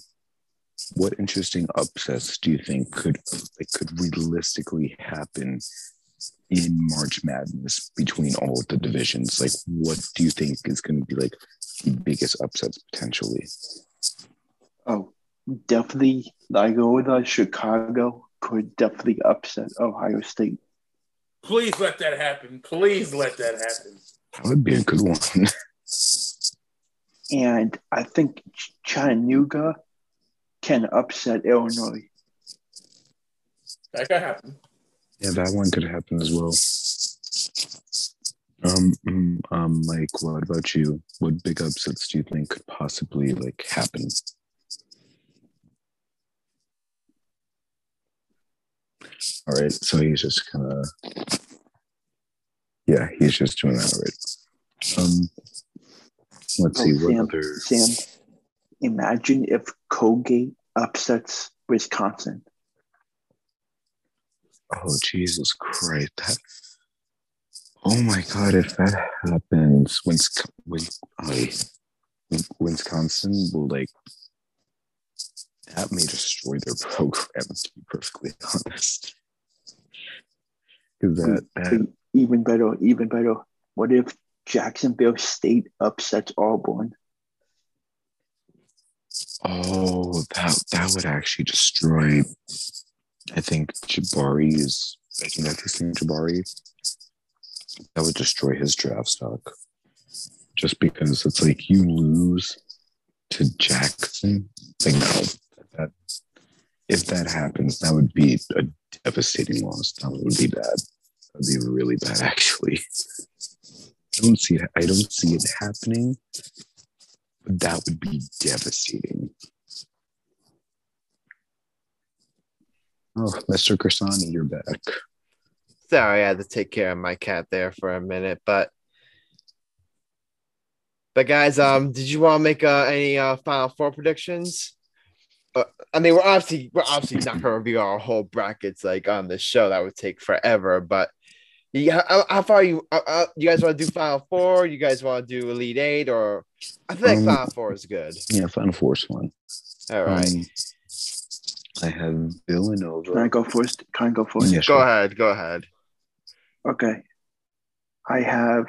what interesting upsets do you think could like could realistically happen in March Madness between all of the divisions? Like, what do you think is going to be like the biggest upsets potentially? oh, definitely. Loyola uh, Chicago could definitely upset Ohio State. please let that happen. Please let that happen. That would be a good one. And I think Ch- Chattanooga can upset Illinois. That could happen. Yeah, that one could happen as well. Um, mm, um, Mike, what about you? What big upsets do you think could possibly like happen? All right, so he's just kind of, yeah, he's just doing that. All right. Um, let's see Oh, what Sam, other. Sam, imagine if Colgate upsets Wisconsin. Oh Jesus Christ! That. Oh my God! If that happens, Wisconsin, Wisconsin will like that may destroy their program. To be perfectly honest, because that that even better, even better. What if Jacksonville State upsets Auburn? Oh that that would actually destroy. I think Jabari is. I think that's his name, Jabari. That would destroy his draft stock. Just because it's like you lose to Jackson. Like no, that if that happens, that would be a devastating loss. That would be bad. That would be really bad, actually. I don't see. I don't see it happening. That would be devastating. Oh, Mr. Grassani, you're back. Sorry, I had to take care of my cat there for a minute, but but guys, um, did you want to make uh, any uh, final four predictions? Uh, I mean, we're obviously we're obviously not gonna review our whole brackets like on this show. That would take forever. But yeah, how, how far you uh, uh, you guys want to do final four? You guys want to do elite eight, or I feel like Um, final four is good. Yeah, Final Four is one. All right, Um, I have Villanova. Can I go first? Can I go first? Yeah, go sure. ahead, go ahead. Okay. I have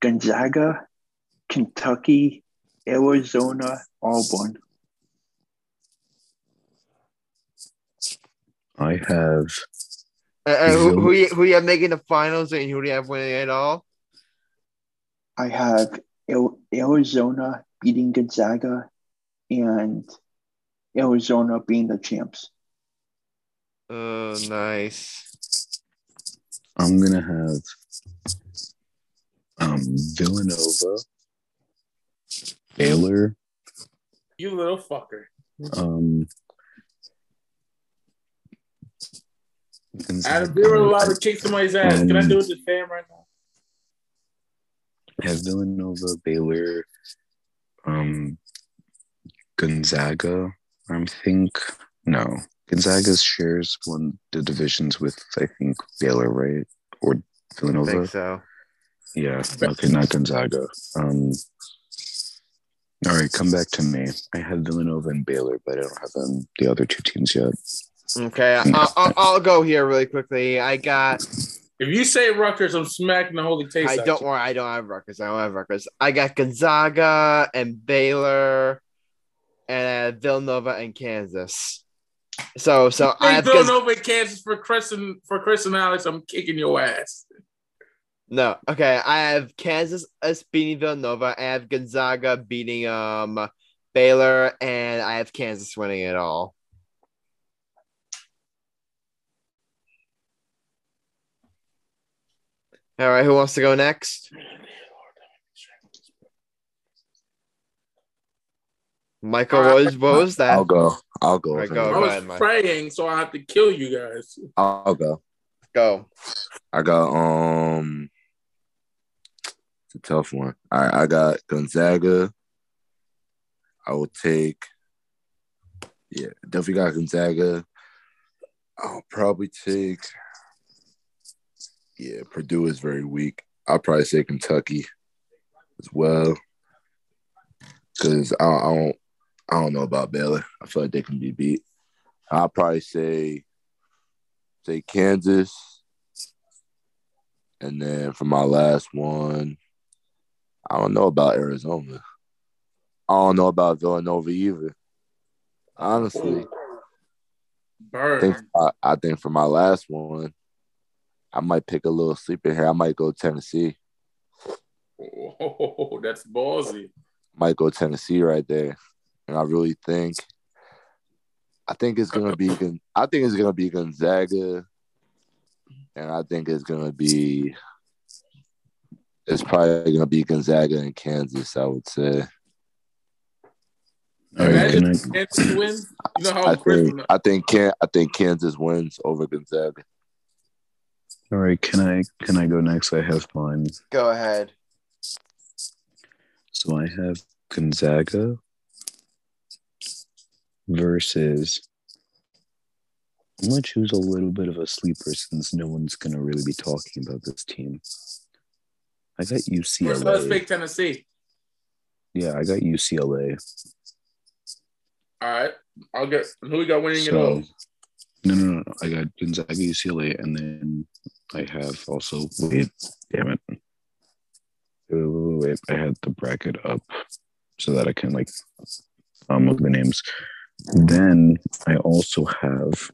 Gonzaga, Kentucky, Arizona, Auburn. I have Uh, uh, who who you, who you have making the finals and who do you have winning it all? I have Arizona beating Gonzaga and Arizona being the champs. Oh, nice. I'm gonna have um Villanova, Baylor, You little fucker. um Adam, if you were allowed to kick somebody's ass, can I do it to Sam right now? I have Villanova, Baylor, um, Gonzaga. I think no, Gonzaga shares one of the divisions with I think Baylor, right? Or I Villanova. think so. Yeah. Okay, not Gonzaga. Um. All right, come back to me. I have Villanova and Baylor, but I don't have um, the other two teams yet. Okay, I'll, I'll, go here really quickly. I got. If you say Rutgers, I'm smacking the holy taste. I don't you. worry. I don't have Rutgers. I don't have Rutgers. I got Gonzaga and Baylor, and I Villanova and Kansas. So, so I have Villanova and Kansas for Chris and for Chris and Alex. I'm kicking your ass. no. Okay, I have Kansas as beating Villanova. I have Gonzaga beating um Baylor, and I have Kansas winning it all. All right, who wants to go next? Michael, what was, what was that? I'll go. I'll go. Alright, for go. I go was ahead, praying, so I have to kill you guys. I'll go. Go. I got um it's a tough one. All right, I got Gonzaga. I will take yeah, definitely got Gonzaga. I'll probably take yeah, Purdue is very weak. I'll probably say Kentucky as well. Cause I, I don't I don't know about Baylor. I feel like they can be beat. I'll probably say say Kansas. And then for my last one, I don't know about Arizona. I don't know about Villanova either. Honestly, I think I, I think for my last one, I might pick a little sleeper here. I might go Tennessee. Oh, that's ballsy. Might go Tennessee right there. And I really think I think it's gonna be I think it's gonna be Gonzaga. And I think it's gonna be it's probably gonna be Gonzaga and Kansas, I would say. Imagine can I, Kansas win. You know how I Chris think I think can I think Kansas wins over Gonzaga. All right, can I can I go next? I have mine. Go ahead. So I have Gonzaga versus. I'm gonna choose a little bit of a sleeper since no one's gonna really be talking about this team. I got UCLA. First, let's UCLA. pick Tennessee. Yeah, I got UCLA. All right, I'll get who we got winning it all. no, no, no, no. I got Gonzaga, UCLA, and then I have also wait, damn it. Wait. I had the bracket up so that I can like um look the names. Then I also have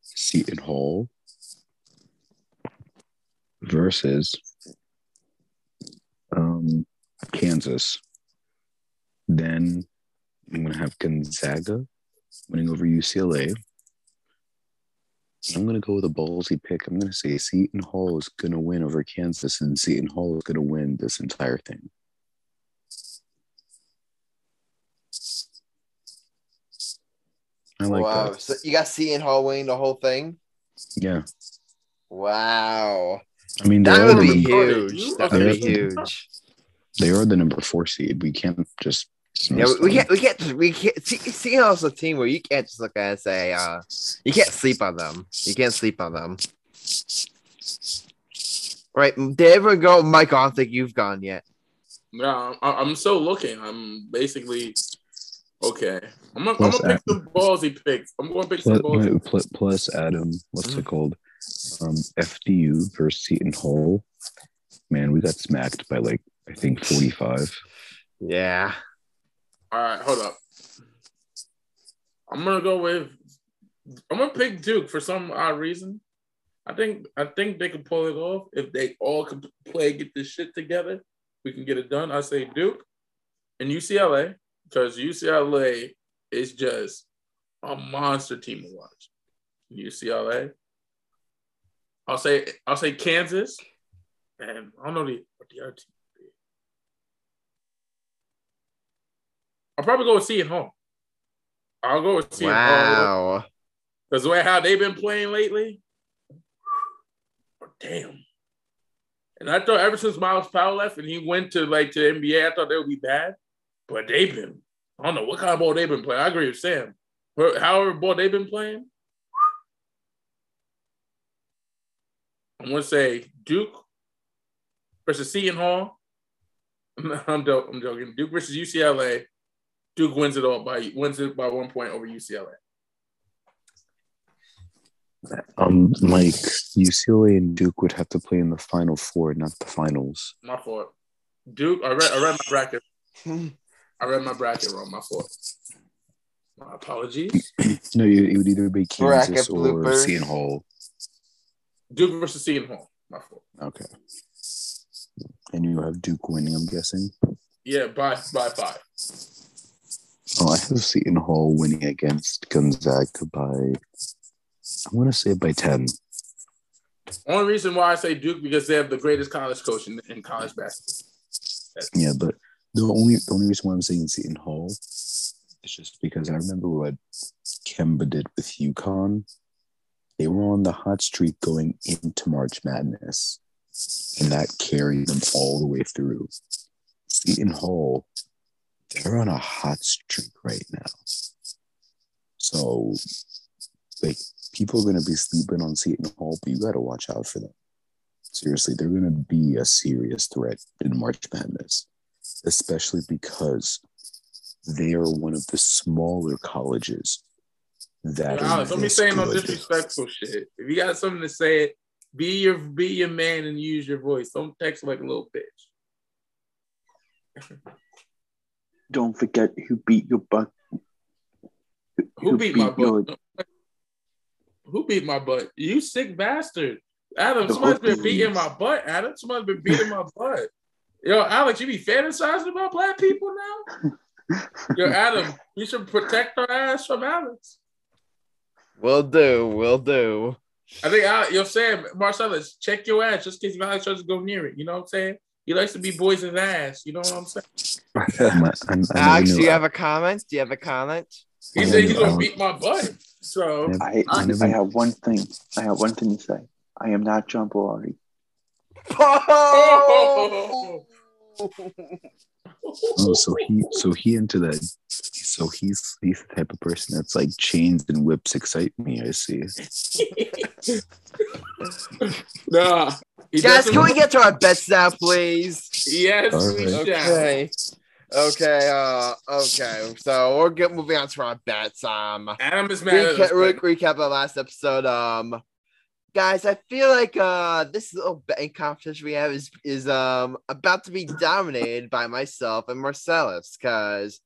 Seton Hall versus um Kansas. Then I'm gonna have Gonzaga winning over UCLA. I'm gonna go with a ballsy pick. I'm gonna say Seton Hall is gonna win over Kansas, and Seton Hall is gonna win this entire thing. I like wow. that. So you got Seton Hall winning the whole thing? Yeah, Wow. I mean That would be huge. That would be huge. they are the number four seed. We can't just Yeah, we, we can't. We can't. We can't. See, Seton Hall's a team where you can't just look at it and say, uh, you can't sleep on them. You can't sleep on them. Right? Did everyone go? Mike, I don't think you've gone yet. No, I'm, I'm still looking. I'm basically okay. I'm gonna, I'm Plus gonna pick some ballsy picks. I'm gonna pick some plus, ballsy. plus, plus Adam. What's it called? Um, FDU versus Seton Hall. Man, we got smacked by like I think forty five. Yeah. All right, hold up. I'm gonna go with. I'm gonna pick Duke for some odd reason. I think I think they can pull it off if they all can play, get this shit together. We can get it done. I say Duke and UCLA because UCLA is just a monster team to watch. UCLA. I'll say I'll say Kansas, and I don't know the the other team. would be. I'll probably go see Seton home. I'll go with Seton Hall Wow. because the way how they've been playing lately. Damn. And I thought ever since Myles Powell left and he went to like to the NBA, I thought they would be bad. But they've been, I don't know what kind of ball they've been playing. I agree with Sam. However, ball they've been playing. I'm gonna say Duke versus Seton Hall. I'm. I'm joking. Duke versus UCLA. Duke wins it all by wins it by one point over UCLA. Um, like UCLA and Duke would have to play in the Final Four, not the finals. My fault. Duke. I read. I read my bracket. I read my bracket wrong. My fault. My apologies. no, it, would either be Kansas Bracket or bloopers. Seton Hall. Duke versus Seton Hall. My fault. Okay. And you have Duke winning, I'm guessing. Yeah, by by five. Oh, I have Seton Hall winning against Gonzaga by, I want to say by 10. Only reason why I say Duke because they have the greatest college coach in, in college basketball. Yeah, but the only the only reason why I'm saying Seton Hall is just because I remember what Kemba did with UConn. They were on the hot streak going into March Madness, and that carried them all the way through. Seton Hall, they're on a hot streak right now. So, like, people are going to be sleeping on Seton Hall, but you got to watch out for them. Seriously, they're going to be a serious threat in March Madness, especially because they are one of the smaller colleges that Alex, don't be saying no disrespectful shit. If you got something to say it, be your be your man and use your voice. Don't text like a little bitch. Don't forget who beat your butt. Who beat my your- butt? Who beat my butt? You sick bastard. Adam, The somebody's been Hokies. beating my butt. Adam, somebody's been beating my butt. Yo, Alex, you be fantasizing about black people now? Yo, Adam, we should protect our ass from Alex. Will do. Will do. I think Alex, yo, Sam, Marcellus, check your ass just in case Alex tries to go near it. You know what I'm saying? He likes to be boys' in ass. You know what I'm saying? I'm, I'm, I know Alex, you do you have a comment? Do you have a comment? He said he's gonna beat my butt. So I, I I, have one thing. I have one thing to say. I am not John Barari. Oh! Oh, so he, so he into that. So he's he's the type of person that's like chains and whips excite me. I see. nah. He Guys, doesn't- can we get to our bets now, please? Yes, All we shall. Okay. Okay. Uh. Okay. So we're get moving on to our bets. Um. Adam is mad at Recap, re- but- recap the last episode. Um, guys, I feel like uh this little betting competition we have is is um about to be dominated by myself and Marcellus, cause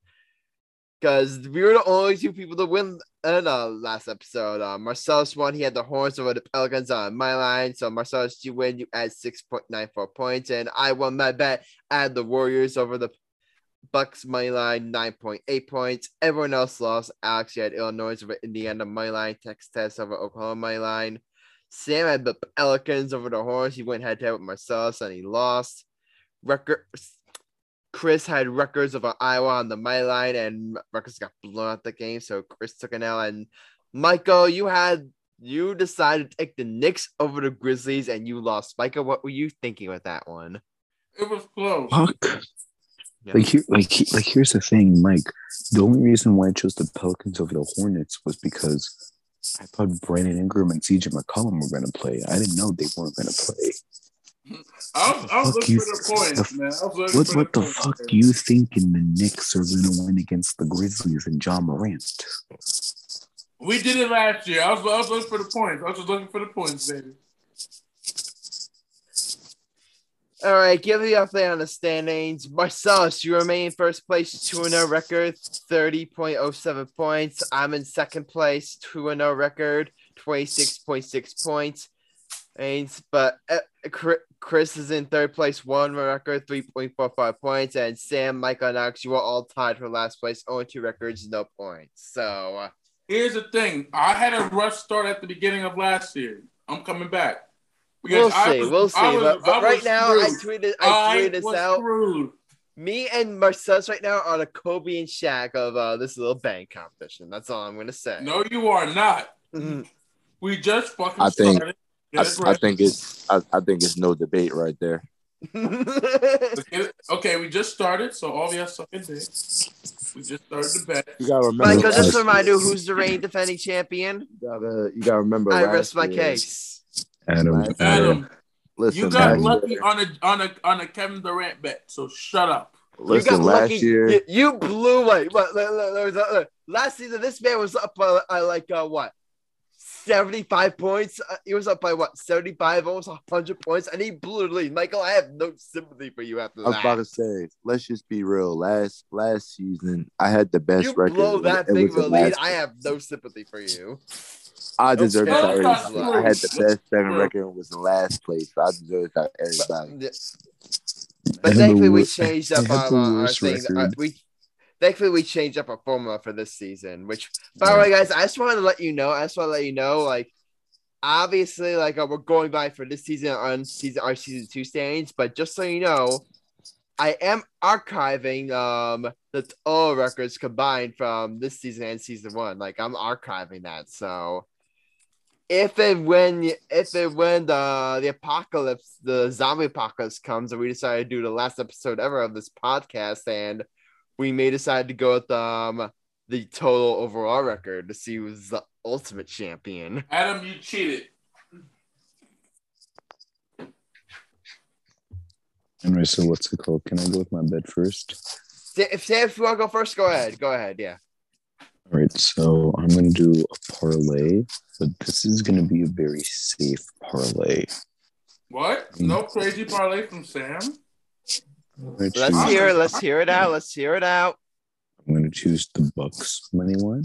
because we were the only two people to win in uh last episode. Uh, Marcellus won. He had the horns over the Pelicans on my line. So Marcellus, you win. You add six point nine four points, and I won my bet. Had the Warriors over the Bucks money line, 9.8 points. Everyone else lost. Alex, you had Illinois over Indiana money line, Texas over Oklahoma money line. Sam had the Pelicans over the Horns. He went head to head with Marcellus and he lost. Record Chris had Rutgers over Iowa on the money line, and Rutgers got blown out the game. So Chris took an L. And Michael, you had you decided to take the Knicks over the Grizzlies, and you lost. Michael, what were you thinking with that one? It was close. Fuck. Yeah. Like here, like like here's the thing, Mike. The only reason why I chose the Pelicans over the Hornets was because I thought Brandon Ingram and CJ McCollum were going to play. I didn't know they weren't going to play. I was, I was looking you. for the points, The- man. I was looking What for what the fuck do you thinking the Knicks are going to win against the Grizzlies and Ja Morant? We did it last year. I was, I was looking for the points. I was just looking for the points, baby. All right, give the update on the standings. Marcellus, you remain in first place, 2 0 record, 30.07 points. I'm in second place, 2 0 record, 26.6 points. And, but uh, Chris is in third place, 1 record, 3.45 points. And Sam, Michael, and Alex, you are all tied for last place, only two records, no points. So, uh, Here's the thing. I had a rough start at the beginning of last year. I'm coming back. We'll see, was- we'll see. Was- but but right was now, I tweeted, I tweeted this out. screwed. Me and Marcellus right now are the Kobe and Shaq of uh, this little bank competition. That's all I'm gonna say. No, you are not. Mhm. We just fucking I think- started. I, Get it I think it's I, I think it's no debate right there. Okay, okay, we just started, so all we have sucking dick. We just started the bet. You gotta remember. Michael, last just remind you who's the reigning defending champion. You gotta, you gotta remember. I last rest my year- case. Adam, Last Adam, Listen, you got lucky year, on a on a on a Kevin Durant bet, so shut up. listen, you got last lucky. year. You, you blew look. Last season, this man was up by uh, like uh, what? 75 points. Uh, he was up by what? 75, almost 100 points, and he blew the lead. Michael, I have no sympathy for you after that. I was about to say, let's just be real. Last last season, I had the best You record. blow It that was big of a lead. I have no sympathy for you. I deserve Okay. to everybody. I had the best seven record and was in last place. So I deserve to everybody. But I have thankfully, the we changed up have our, the our, our thing. Uh, we thankfully we changed up our formula for this season. Which, by the way, guys, I just wanted to let you know. I just want to let you know, like, obviously, like uh, we're going by for this season on season our season two standings. But just so you know, I am archiving um the all records combined from this season and season one. Like, I'm archiving that. So. If and when if and when the the apocalypse the zombie apocalypse comes and we decide to do the last episode ever of this podcast and we may decide to go with um the total overall record to see who's the ultimate champion. Adam, you cheated. Anyway, so what's it called? Can I go with my bed first? Sa- If Sam, if you want to go first, go ahead. Go ahead. Yeah. All right, so I'm gonna do a parlay, but this is gonna be a very safe parlay. What? Mm. No crazy parlay from Sam. I'm Let's choose, hear it. Let's hear it out. Let's hear it out. I'm gonna choose the Bucks money line,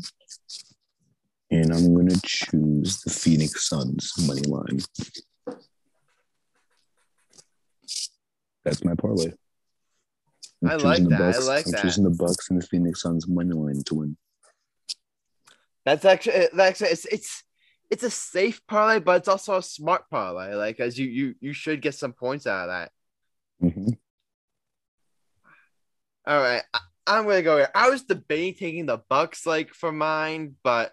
and I'm gonna choose the Phoenix Suns money line. That's my parlay. I'm I like choosing the that. I Bucks- like I'm that. choosing the Bucks and the Phoenix Suns money line to win. That's actually that's it's it's it's a safe parlay, but it's also a smart parlay. Like as you you you should get some points out of that. hmm All right, I, I'm gonna go here. I was debating taking the Bucks like for mine, but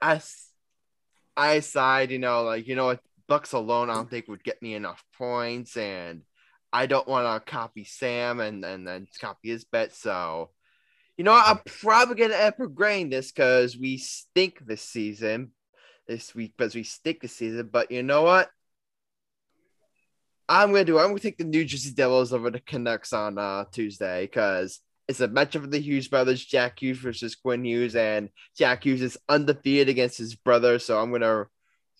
i side, you know, like you know what, Bucks alone, I don't think would get me enough points, and I don't want to copy Sam and and then copy his bet. So, you know, I'm probably gonna end up regretting this because we stink this season, this week because we stink this season. But you know what? I'm gonna do. I'm gonna take the New Jersey Devils over the Canucks on uh, Tuesday because it's a matchup of the Hughes brothers, Jack Hughes versus Quinn Hughes, and Jack Hughes is undefeated against his brother. So I'm gonna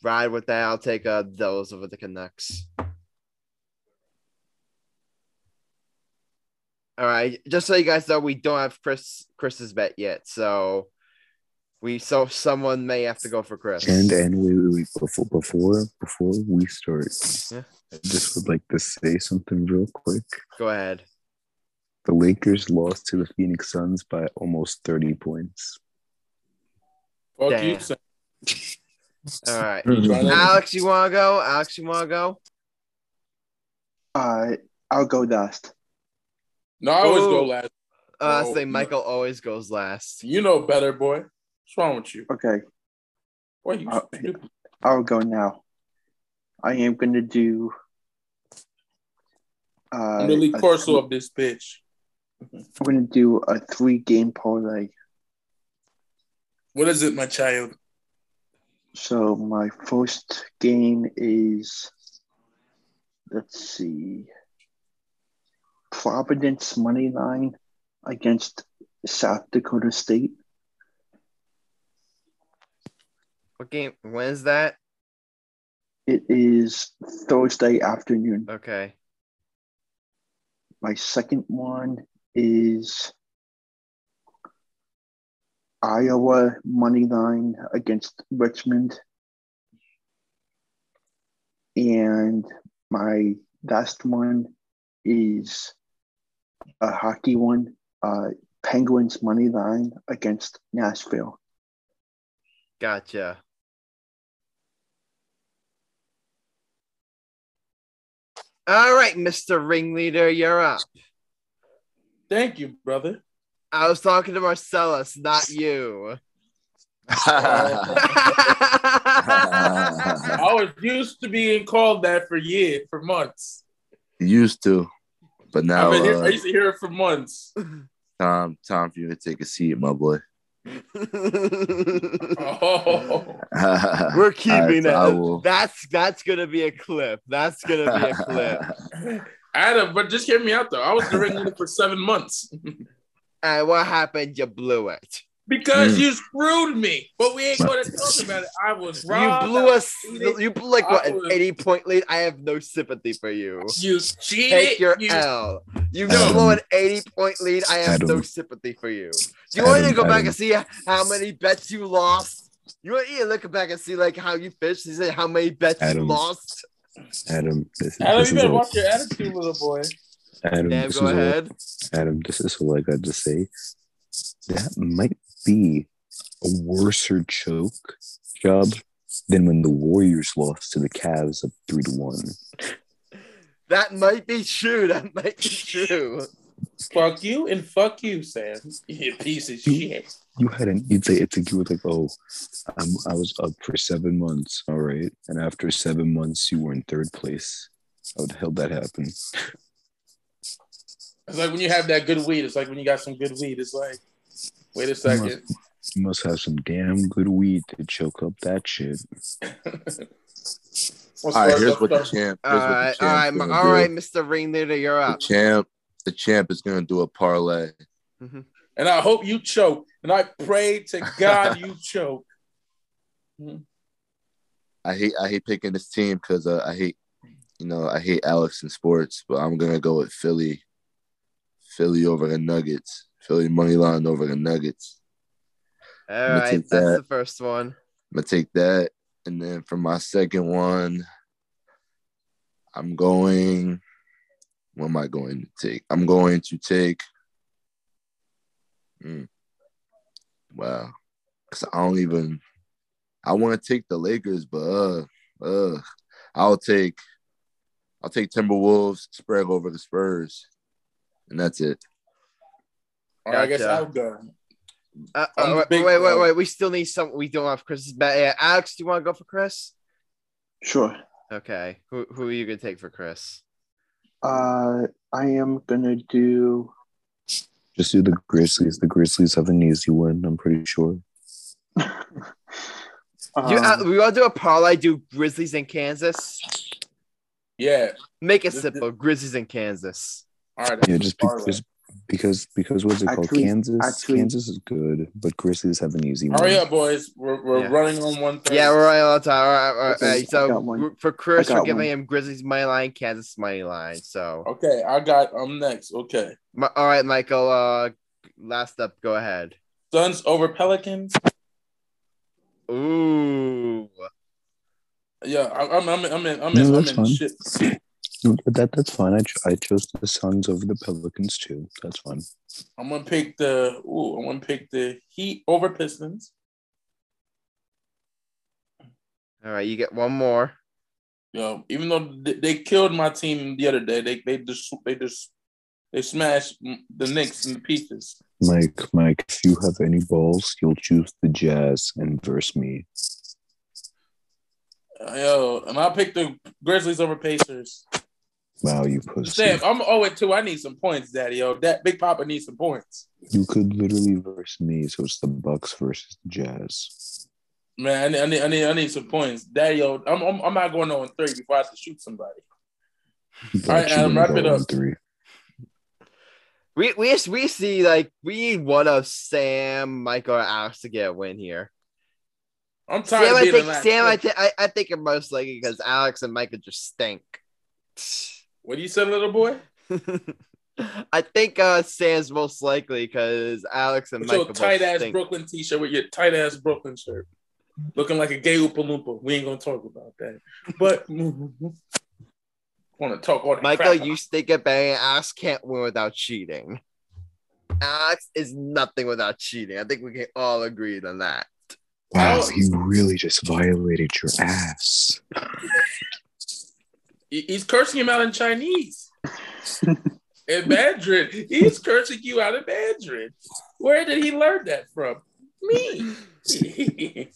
ride with that. I'll take uh, the Devils over the Canucks. All right, just so you guys know, we don't have Chris Chris's bet yet, so we so someone may have to go for Chris. And and wait, wait, wait, before before before we start, Yeah. I just would like to say something real quick. go ahead. The Lakers lost to the Phoenix Suns by almost 30 points. Fuck Damn. you, Sam. All right. Alex, you want to go? Alex, you want to go? Uh, I'll go last. No, I always Ooh. go last. Uh, I say no. Michael always goes last. You know better, boy. What's wrong with you? Okay, Boy, you Uh, stupid. I'll go now. I am gonna do. Uh, Really a Corso th- of this bitch. I'm gonna do a three-game parlay. What is it, my child? So my first game is, let's see, Providence money line against South Dakota State. What game? When is that? It is Thursday afternoon. Okay. My second one is Iowa money line against Richmond. And my last one is a hockey one, uh, Penguins money line against Nashville. Gotcha. All right, Mr. Ringleader, you're up. Thank you, brother. I was talking to Marcellus, not you. I was used to being called that for years, for months. Used to, but now I, mean, I uh, used to hear it for months. time time for you to take a seat, my boy. Oh, We're keeping I- I it. will- That's that's gonna be a clip. That's gonna be a clip. Adam, but just hear me out though. I was directing it for seven months And what happened? You blew it. Because Mm. you screwed me. But we ain't going to talk about it. I was wrong. you blew us. You blew like what I an eighty point lead. I have no sympathy for you. You cheated. Take your you, L. You Adam. blew an 80 point lead. I have no sympathy for you. Do you want me to Adam, go back Adam. and see how many bets you lost? You want me to look back and see like how you fished? Is it how many bets you lost? Adam, this, Adam, this you is better watch your attitude, little boy. Adam, Damn, this go is all- ahead. Adam, this is all I got to say. That might be a worser choke job than when the Warriors lost to the Cavs up three to one. That might be true. That might be true. Fuck you and fuck you, Sam. You piece of shit. You had an it's like it's like you were like, oh, I'm, I was up for seven months, all right, and after seven months you were in third place. How the hell that happen? It's like when you have that good weed. It's like when you got some good weed. It's like, wait a second. You must have some damn good weed to choke up that shit. All right, here's what the Let's champ. All Here's what the right, all right, champ's gonna all do. right, Mr. Ringleader, you're up. The champ, the champ is gonna do a parlay. And I hope you choke. And I pray to God you choke. I hate I hate picking this team because uh, I hate you know I hate Alex in sports, but I'm gonna go with Philly. Philly over the Nuggets. Philly money line over the Nuggets. All right, that's that. the first one. I'm gonna take that, and then for my second one, I'm going. What am I going to take? I'm going to take. Hmm. wow, because I don't even. I want to take the Lakers, but uh, uh, I'll take. I'll take Timberwolves spread over the Spurs, and that's it. All right, I guess I'll go. Uh, I'm uh, wait, wait, wait, wait. We still need some. We don't have Chris's bet. Yeah, Alex, do you want to go for Chris? Sure. Okay. Who who are you gonna take for Chris? Uh, I am gonna do. Just do the Grizzlies. The Grizzlies have an easy win, I'm pretty sure. you, uh, Um, we want to do a parlay. Do Grizzlies in Kansas? Yeah. Make it This- simple. Grizzlies in Kansas. All right. Yeah, just the parlay. Because because because what's it called? Actually- Kansas. Kansas is good, but Grizzlies have an easy Hurry win. up, boys. We're, we're Yeah. running on one thirty. Yeah, we're right on time. All right, all right, Okay, all right. So got one. gr- for Chris, we're giving one. him Grizzlies money line, Kansas money line. So, Okay, I got. I'm next. Okay. Mi- all right, Michael. Uh, last up. Go ahead. Suns over Pelicans. Ooh. Yeah, I, I'm. I'm. I'm in. I'm No, in. I'm in shit. No, but that that's fine. I, ch- I chose the Suns over the Pelicans too. That's fine. I'm gonna pick the. Ooh, I'm gonna pick the Heat over Pistons. All right, you get one more. You know, even though they, they killed my team the other day, they they just they just they smashed the Knicks in pieces. Mike, Mike, if you have any balls, you'll choose the Jazz and verse me. Yo, and I'll pick the Grizzlies over Pacers. Wow, you pussy. Sam, I'm 0 2. I need some points, Daddy. Yo, that Big Papa needs some points. You could literally verse me, so it's the Bucks versus the Jazz. Man, I need, I need, I need, I need some points, Daddy. Yo, I'm, I'm, I'm not going on three before I have to shoot somebody. But All right, you're Adam, wrap it up. Three. We we we see like we need one of Sam, Michael, or Alex to get a win here. I'm tired Sam, of I being think Sam, I, place. th- I I think are most likely because Alex and Michael just stink. What do you say, little boy? I think uh Sam's most likely because Alex and With Michael your tight ass stink. Brooklyn t-shirt with your tight ass Brooklyn shirt, looking like a gay Oompa Loompa. We ain't gonna talk about that, but want to talk all that Michael, crap. you stink at banging. Alex can't win without cheating. Alex is nothing without cheating. I think we can all agree on that. Wow, he really just violated your ass. He- He's cursing him out in Chinese. in Mandarin. He's cursing you out in Mandarin. Where did he learn that from? Me.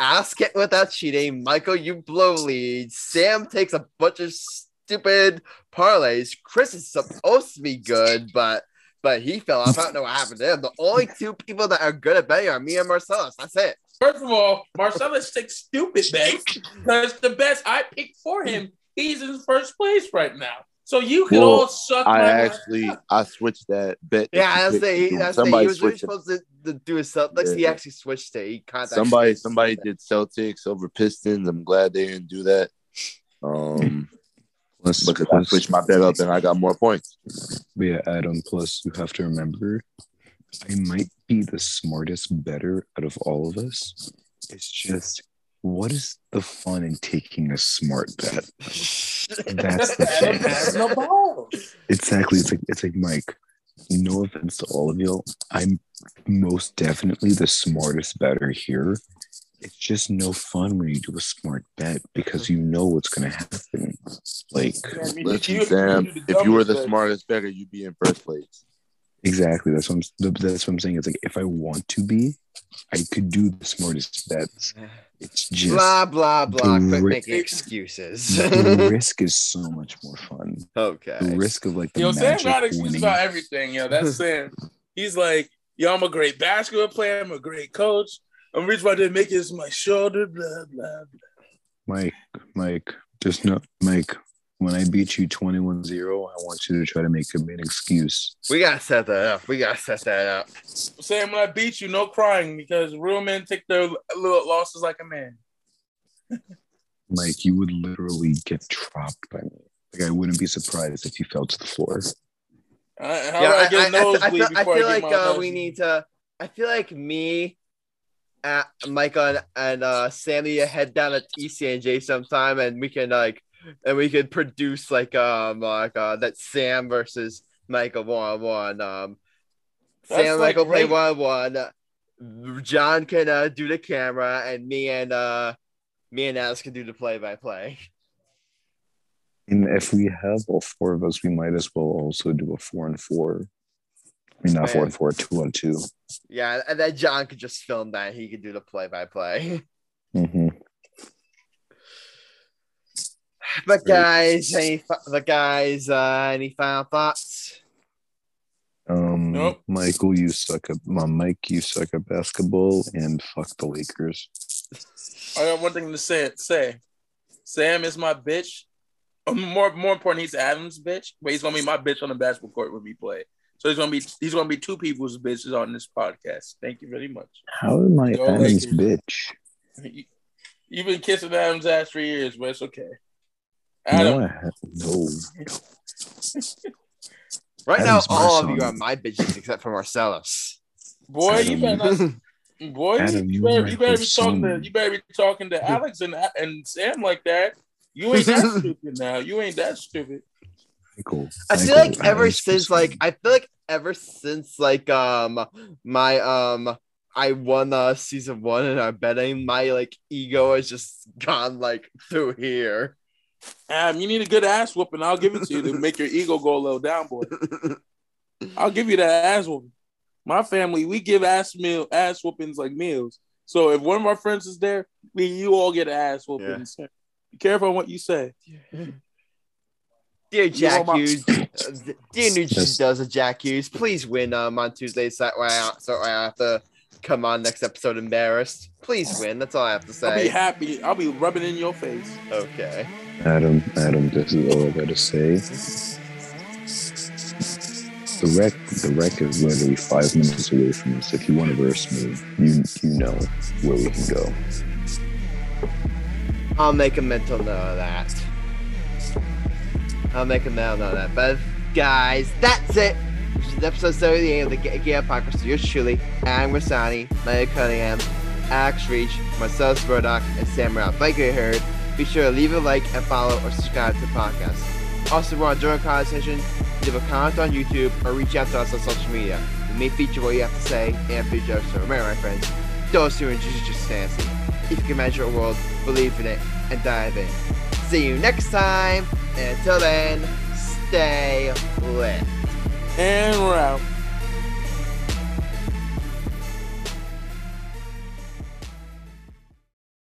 Ask it without cheating. Michael, you blow lead. Sam takes a bunch of stupid parlays. Chris is supposed to be good, but but he fell off. I don't know what happened to him. The only two people that are good at betting are me and Marcellus. That's it. First of all, Marcellus takes stupid bets because the best I picked for him, he's in first place right now. So you can Well, all suck I my actually I switched that bet. Yeah, you that's the picked. that's the he somebody was really switched it. supposed to, to do his Celtics. He Yeah. actually switched it. He contacted Somebody somebody did Celtics over Pistons. I'm glad they didn't do that. Um, Plus, because I switched my bet up and I got more points. but yeah, Adam. Plus, you have to remember, I might be the smartest better out of all of us. It's just, what is the fun in taking a smart bet? That's the Adam thing. no balls. Exactly. It's like it's like Mike. No offense to all of you. I'm most definitely the smartest better here. It's just no fun when you do a smart bet because you know what's gonna happen. Like I mean, Listen, you- Sam, you if you were the dumbest smartest better, you'd be in first place. Exactly that's what I'm that's what I'm saying. It's like if I want to be, I could do the smartest bets. It's just blah blah blah. the Quit ri- making excuses. the risk is so much more fun. okay. The risk of like the Yo, Sam magic got excuse winning. about everything. Yo, that's Sam. He's like, yo, I'm a great basketball player. I'm a great coach. I'm reaching didn't make this my shoulder. Blah blah. blah. Mike, Mike, just no, Mike. When I beat you 21 0, I want you to try to make a an excuse. We gotta set that up. We gotta set that up. Sam, when I beat you, no crying because real men take their little losses like a man. Mike, you would literally get dropped by me. Like, I wouldn't be surprised if you fell to the floor. How Yeah, do I, I, get a I, I, nosebleed I feel, I before feel I, like my uh, we need to. I feel like me, uh, Michael, and, and uh, Sammy head down at TCNJ sometime, and we can like, and we could produce like um like uh that Sam versus Michael one one. Um, That's Sam like Michael play one one. John can uh, do the camera, and me and uh me and Alice can do the play by play. And if we have all four of us, we might as well also do a four and four. I mean, not four and four, two on two. Yeah, and then John could just film that. He could do the play by play. Mm-hmm. But guys, any fi- but guys, uh, any final thoughts? Um, Nope. Michael, you suck at my Mike, you suck at basketball, and fuck the Lakers. I got one thing to say. Say, Sam is my bitch. Um, More, more important, he's Adam's bitch, but he's gonna be my bitch on the basketball court when we play. So he's gonna be, he's gonna be two people's bitches on this podcast. Thank you very much. How am I Adam's bitch? You- You've been kissing Adam's ass for years, but it's okay. No, Adam, I ha- no. Right Adam's now, all of you son. are my bitches except for Marcellus. boy, you better not, boy, Adam, you you better, you better be talking to, you better be talking to Alex and and Sam like that. You ain't that stupid now. You ain't that stupid. Michael. I feel Michael, like ever Adam's since like. I feel like ever since like um my um I won uh season one in our betting, my like ego has just gone like through here. Adam, you need a good ass whooping. I'll give it to you to make your ego go a little down, boy. I'll give you that ass whooping. My family, we give ass meal ass whoopings like meals. So if one of our friends is there, we you all get ass whoopings. Be careful on what you say. Dear Jack my- Hughes, uh, dear New Yes. does a Jack Hughes, please win um on Tuesday so I so I have to come on next episode embarrassed. Please win. That's all I have to say. I'll be say. happy. I'll be rubbing in your face. Okay. Adam, Adam, this is all I gotta say. The wreck, the wreck is literally five minutes away from us. If you want to verse me, you you know where we can go. I'll make a mental note of that. I'll make a mental note of that. But guys, that's it. This is episode 78 of the Get Gear Podcast. Yours truly, Adam Grassani, Maya Cunningham, Alex Reich, Marcellus Murdock, and Sam Ralph. Like you heard, be sure to leave a like and follow or subscribe to the podcast. Also, we're on a conversation, leave a comment on YouTube, or reach out to us on social media. We may feature what you have to say and feature us. So remember, my friends, those who are just fancy. If you can measure a world, believe in it, and dive in. See you next time, and until then, stay lit. And we're out.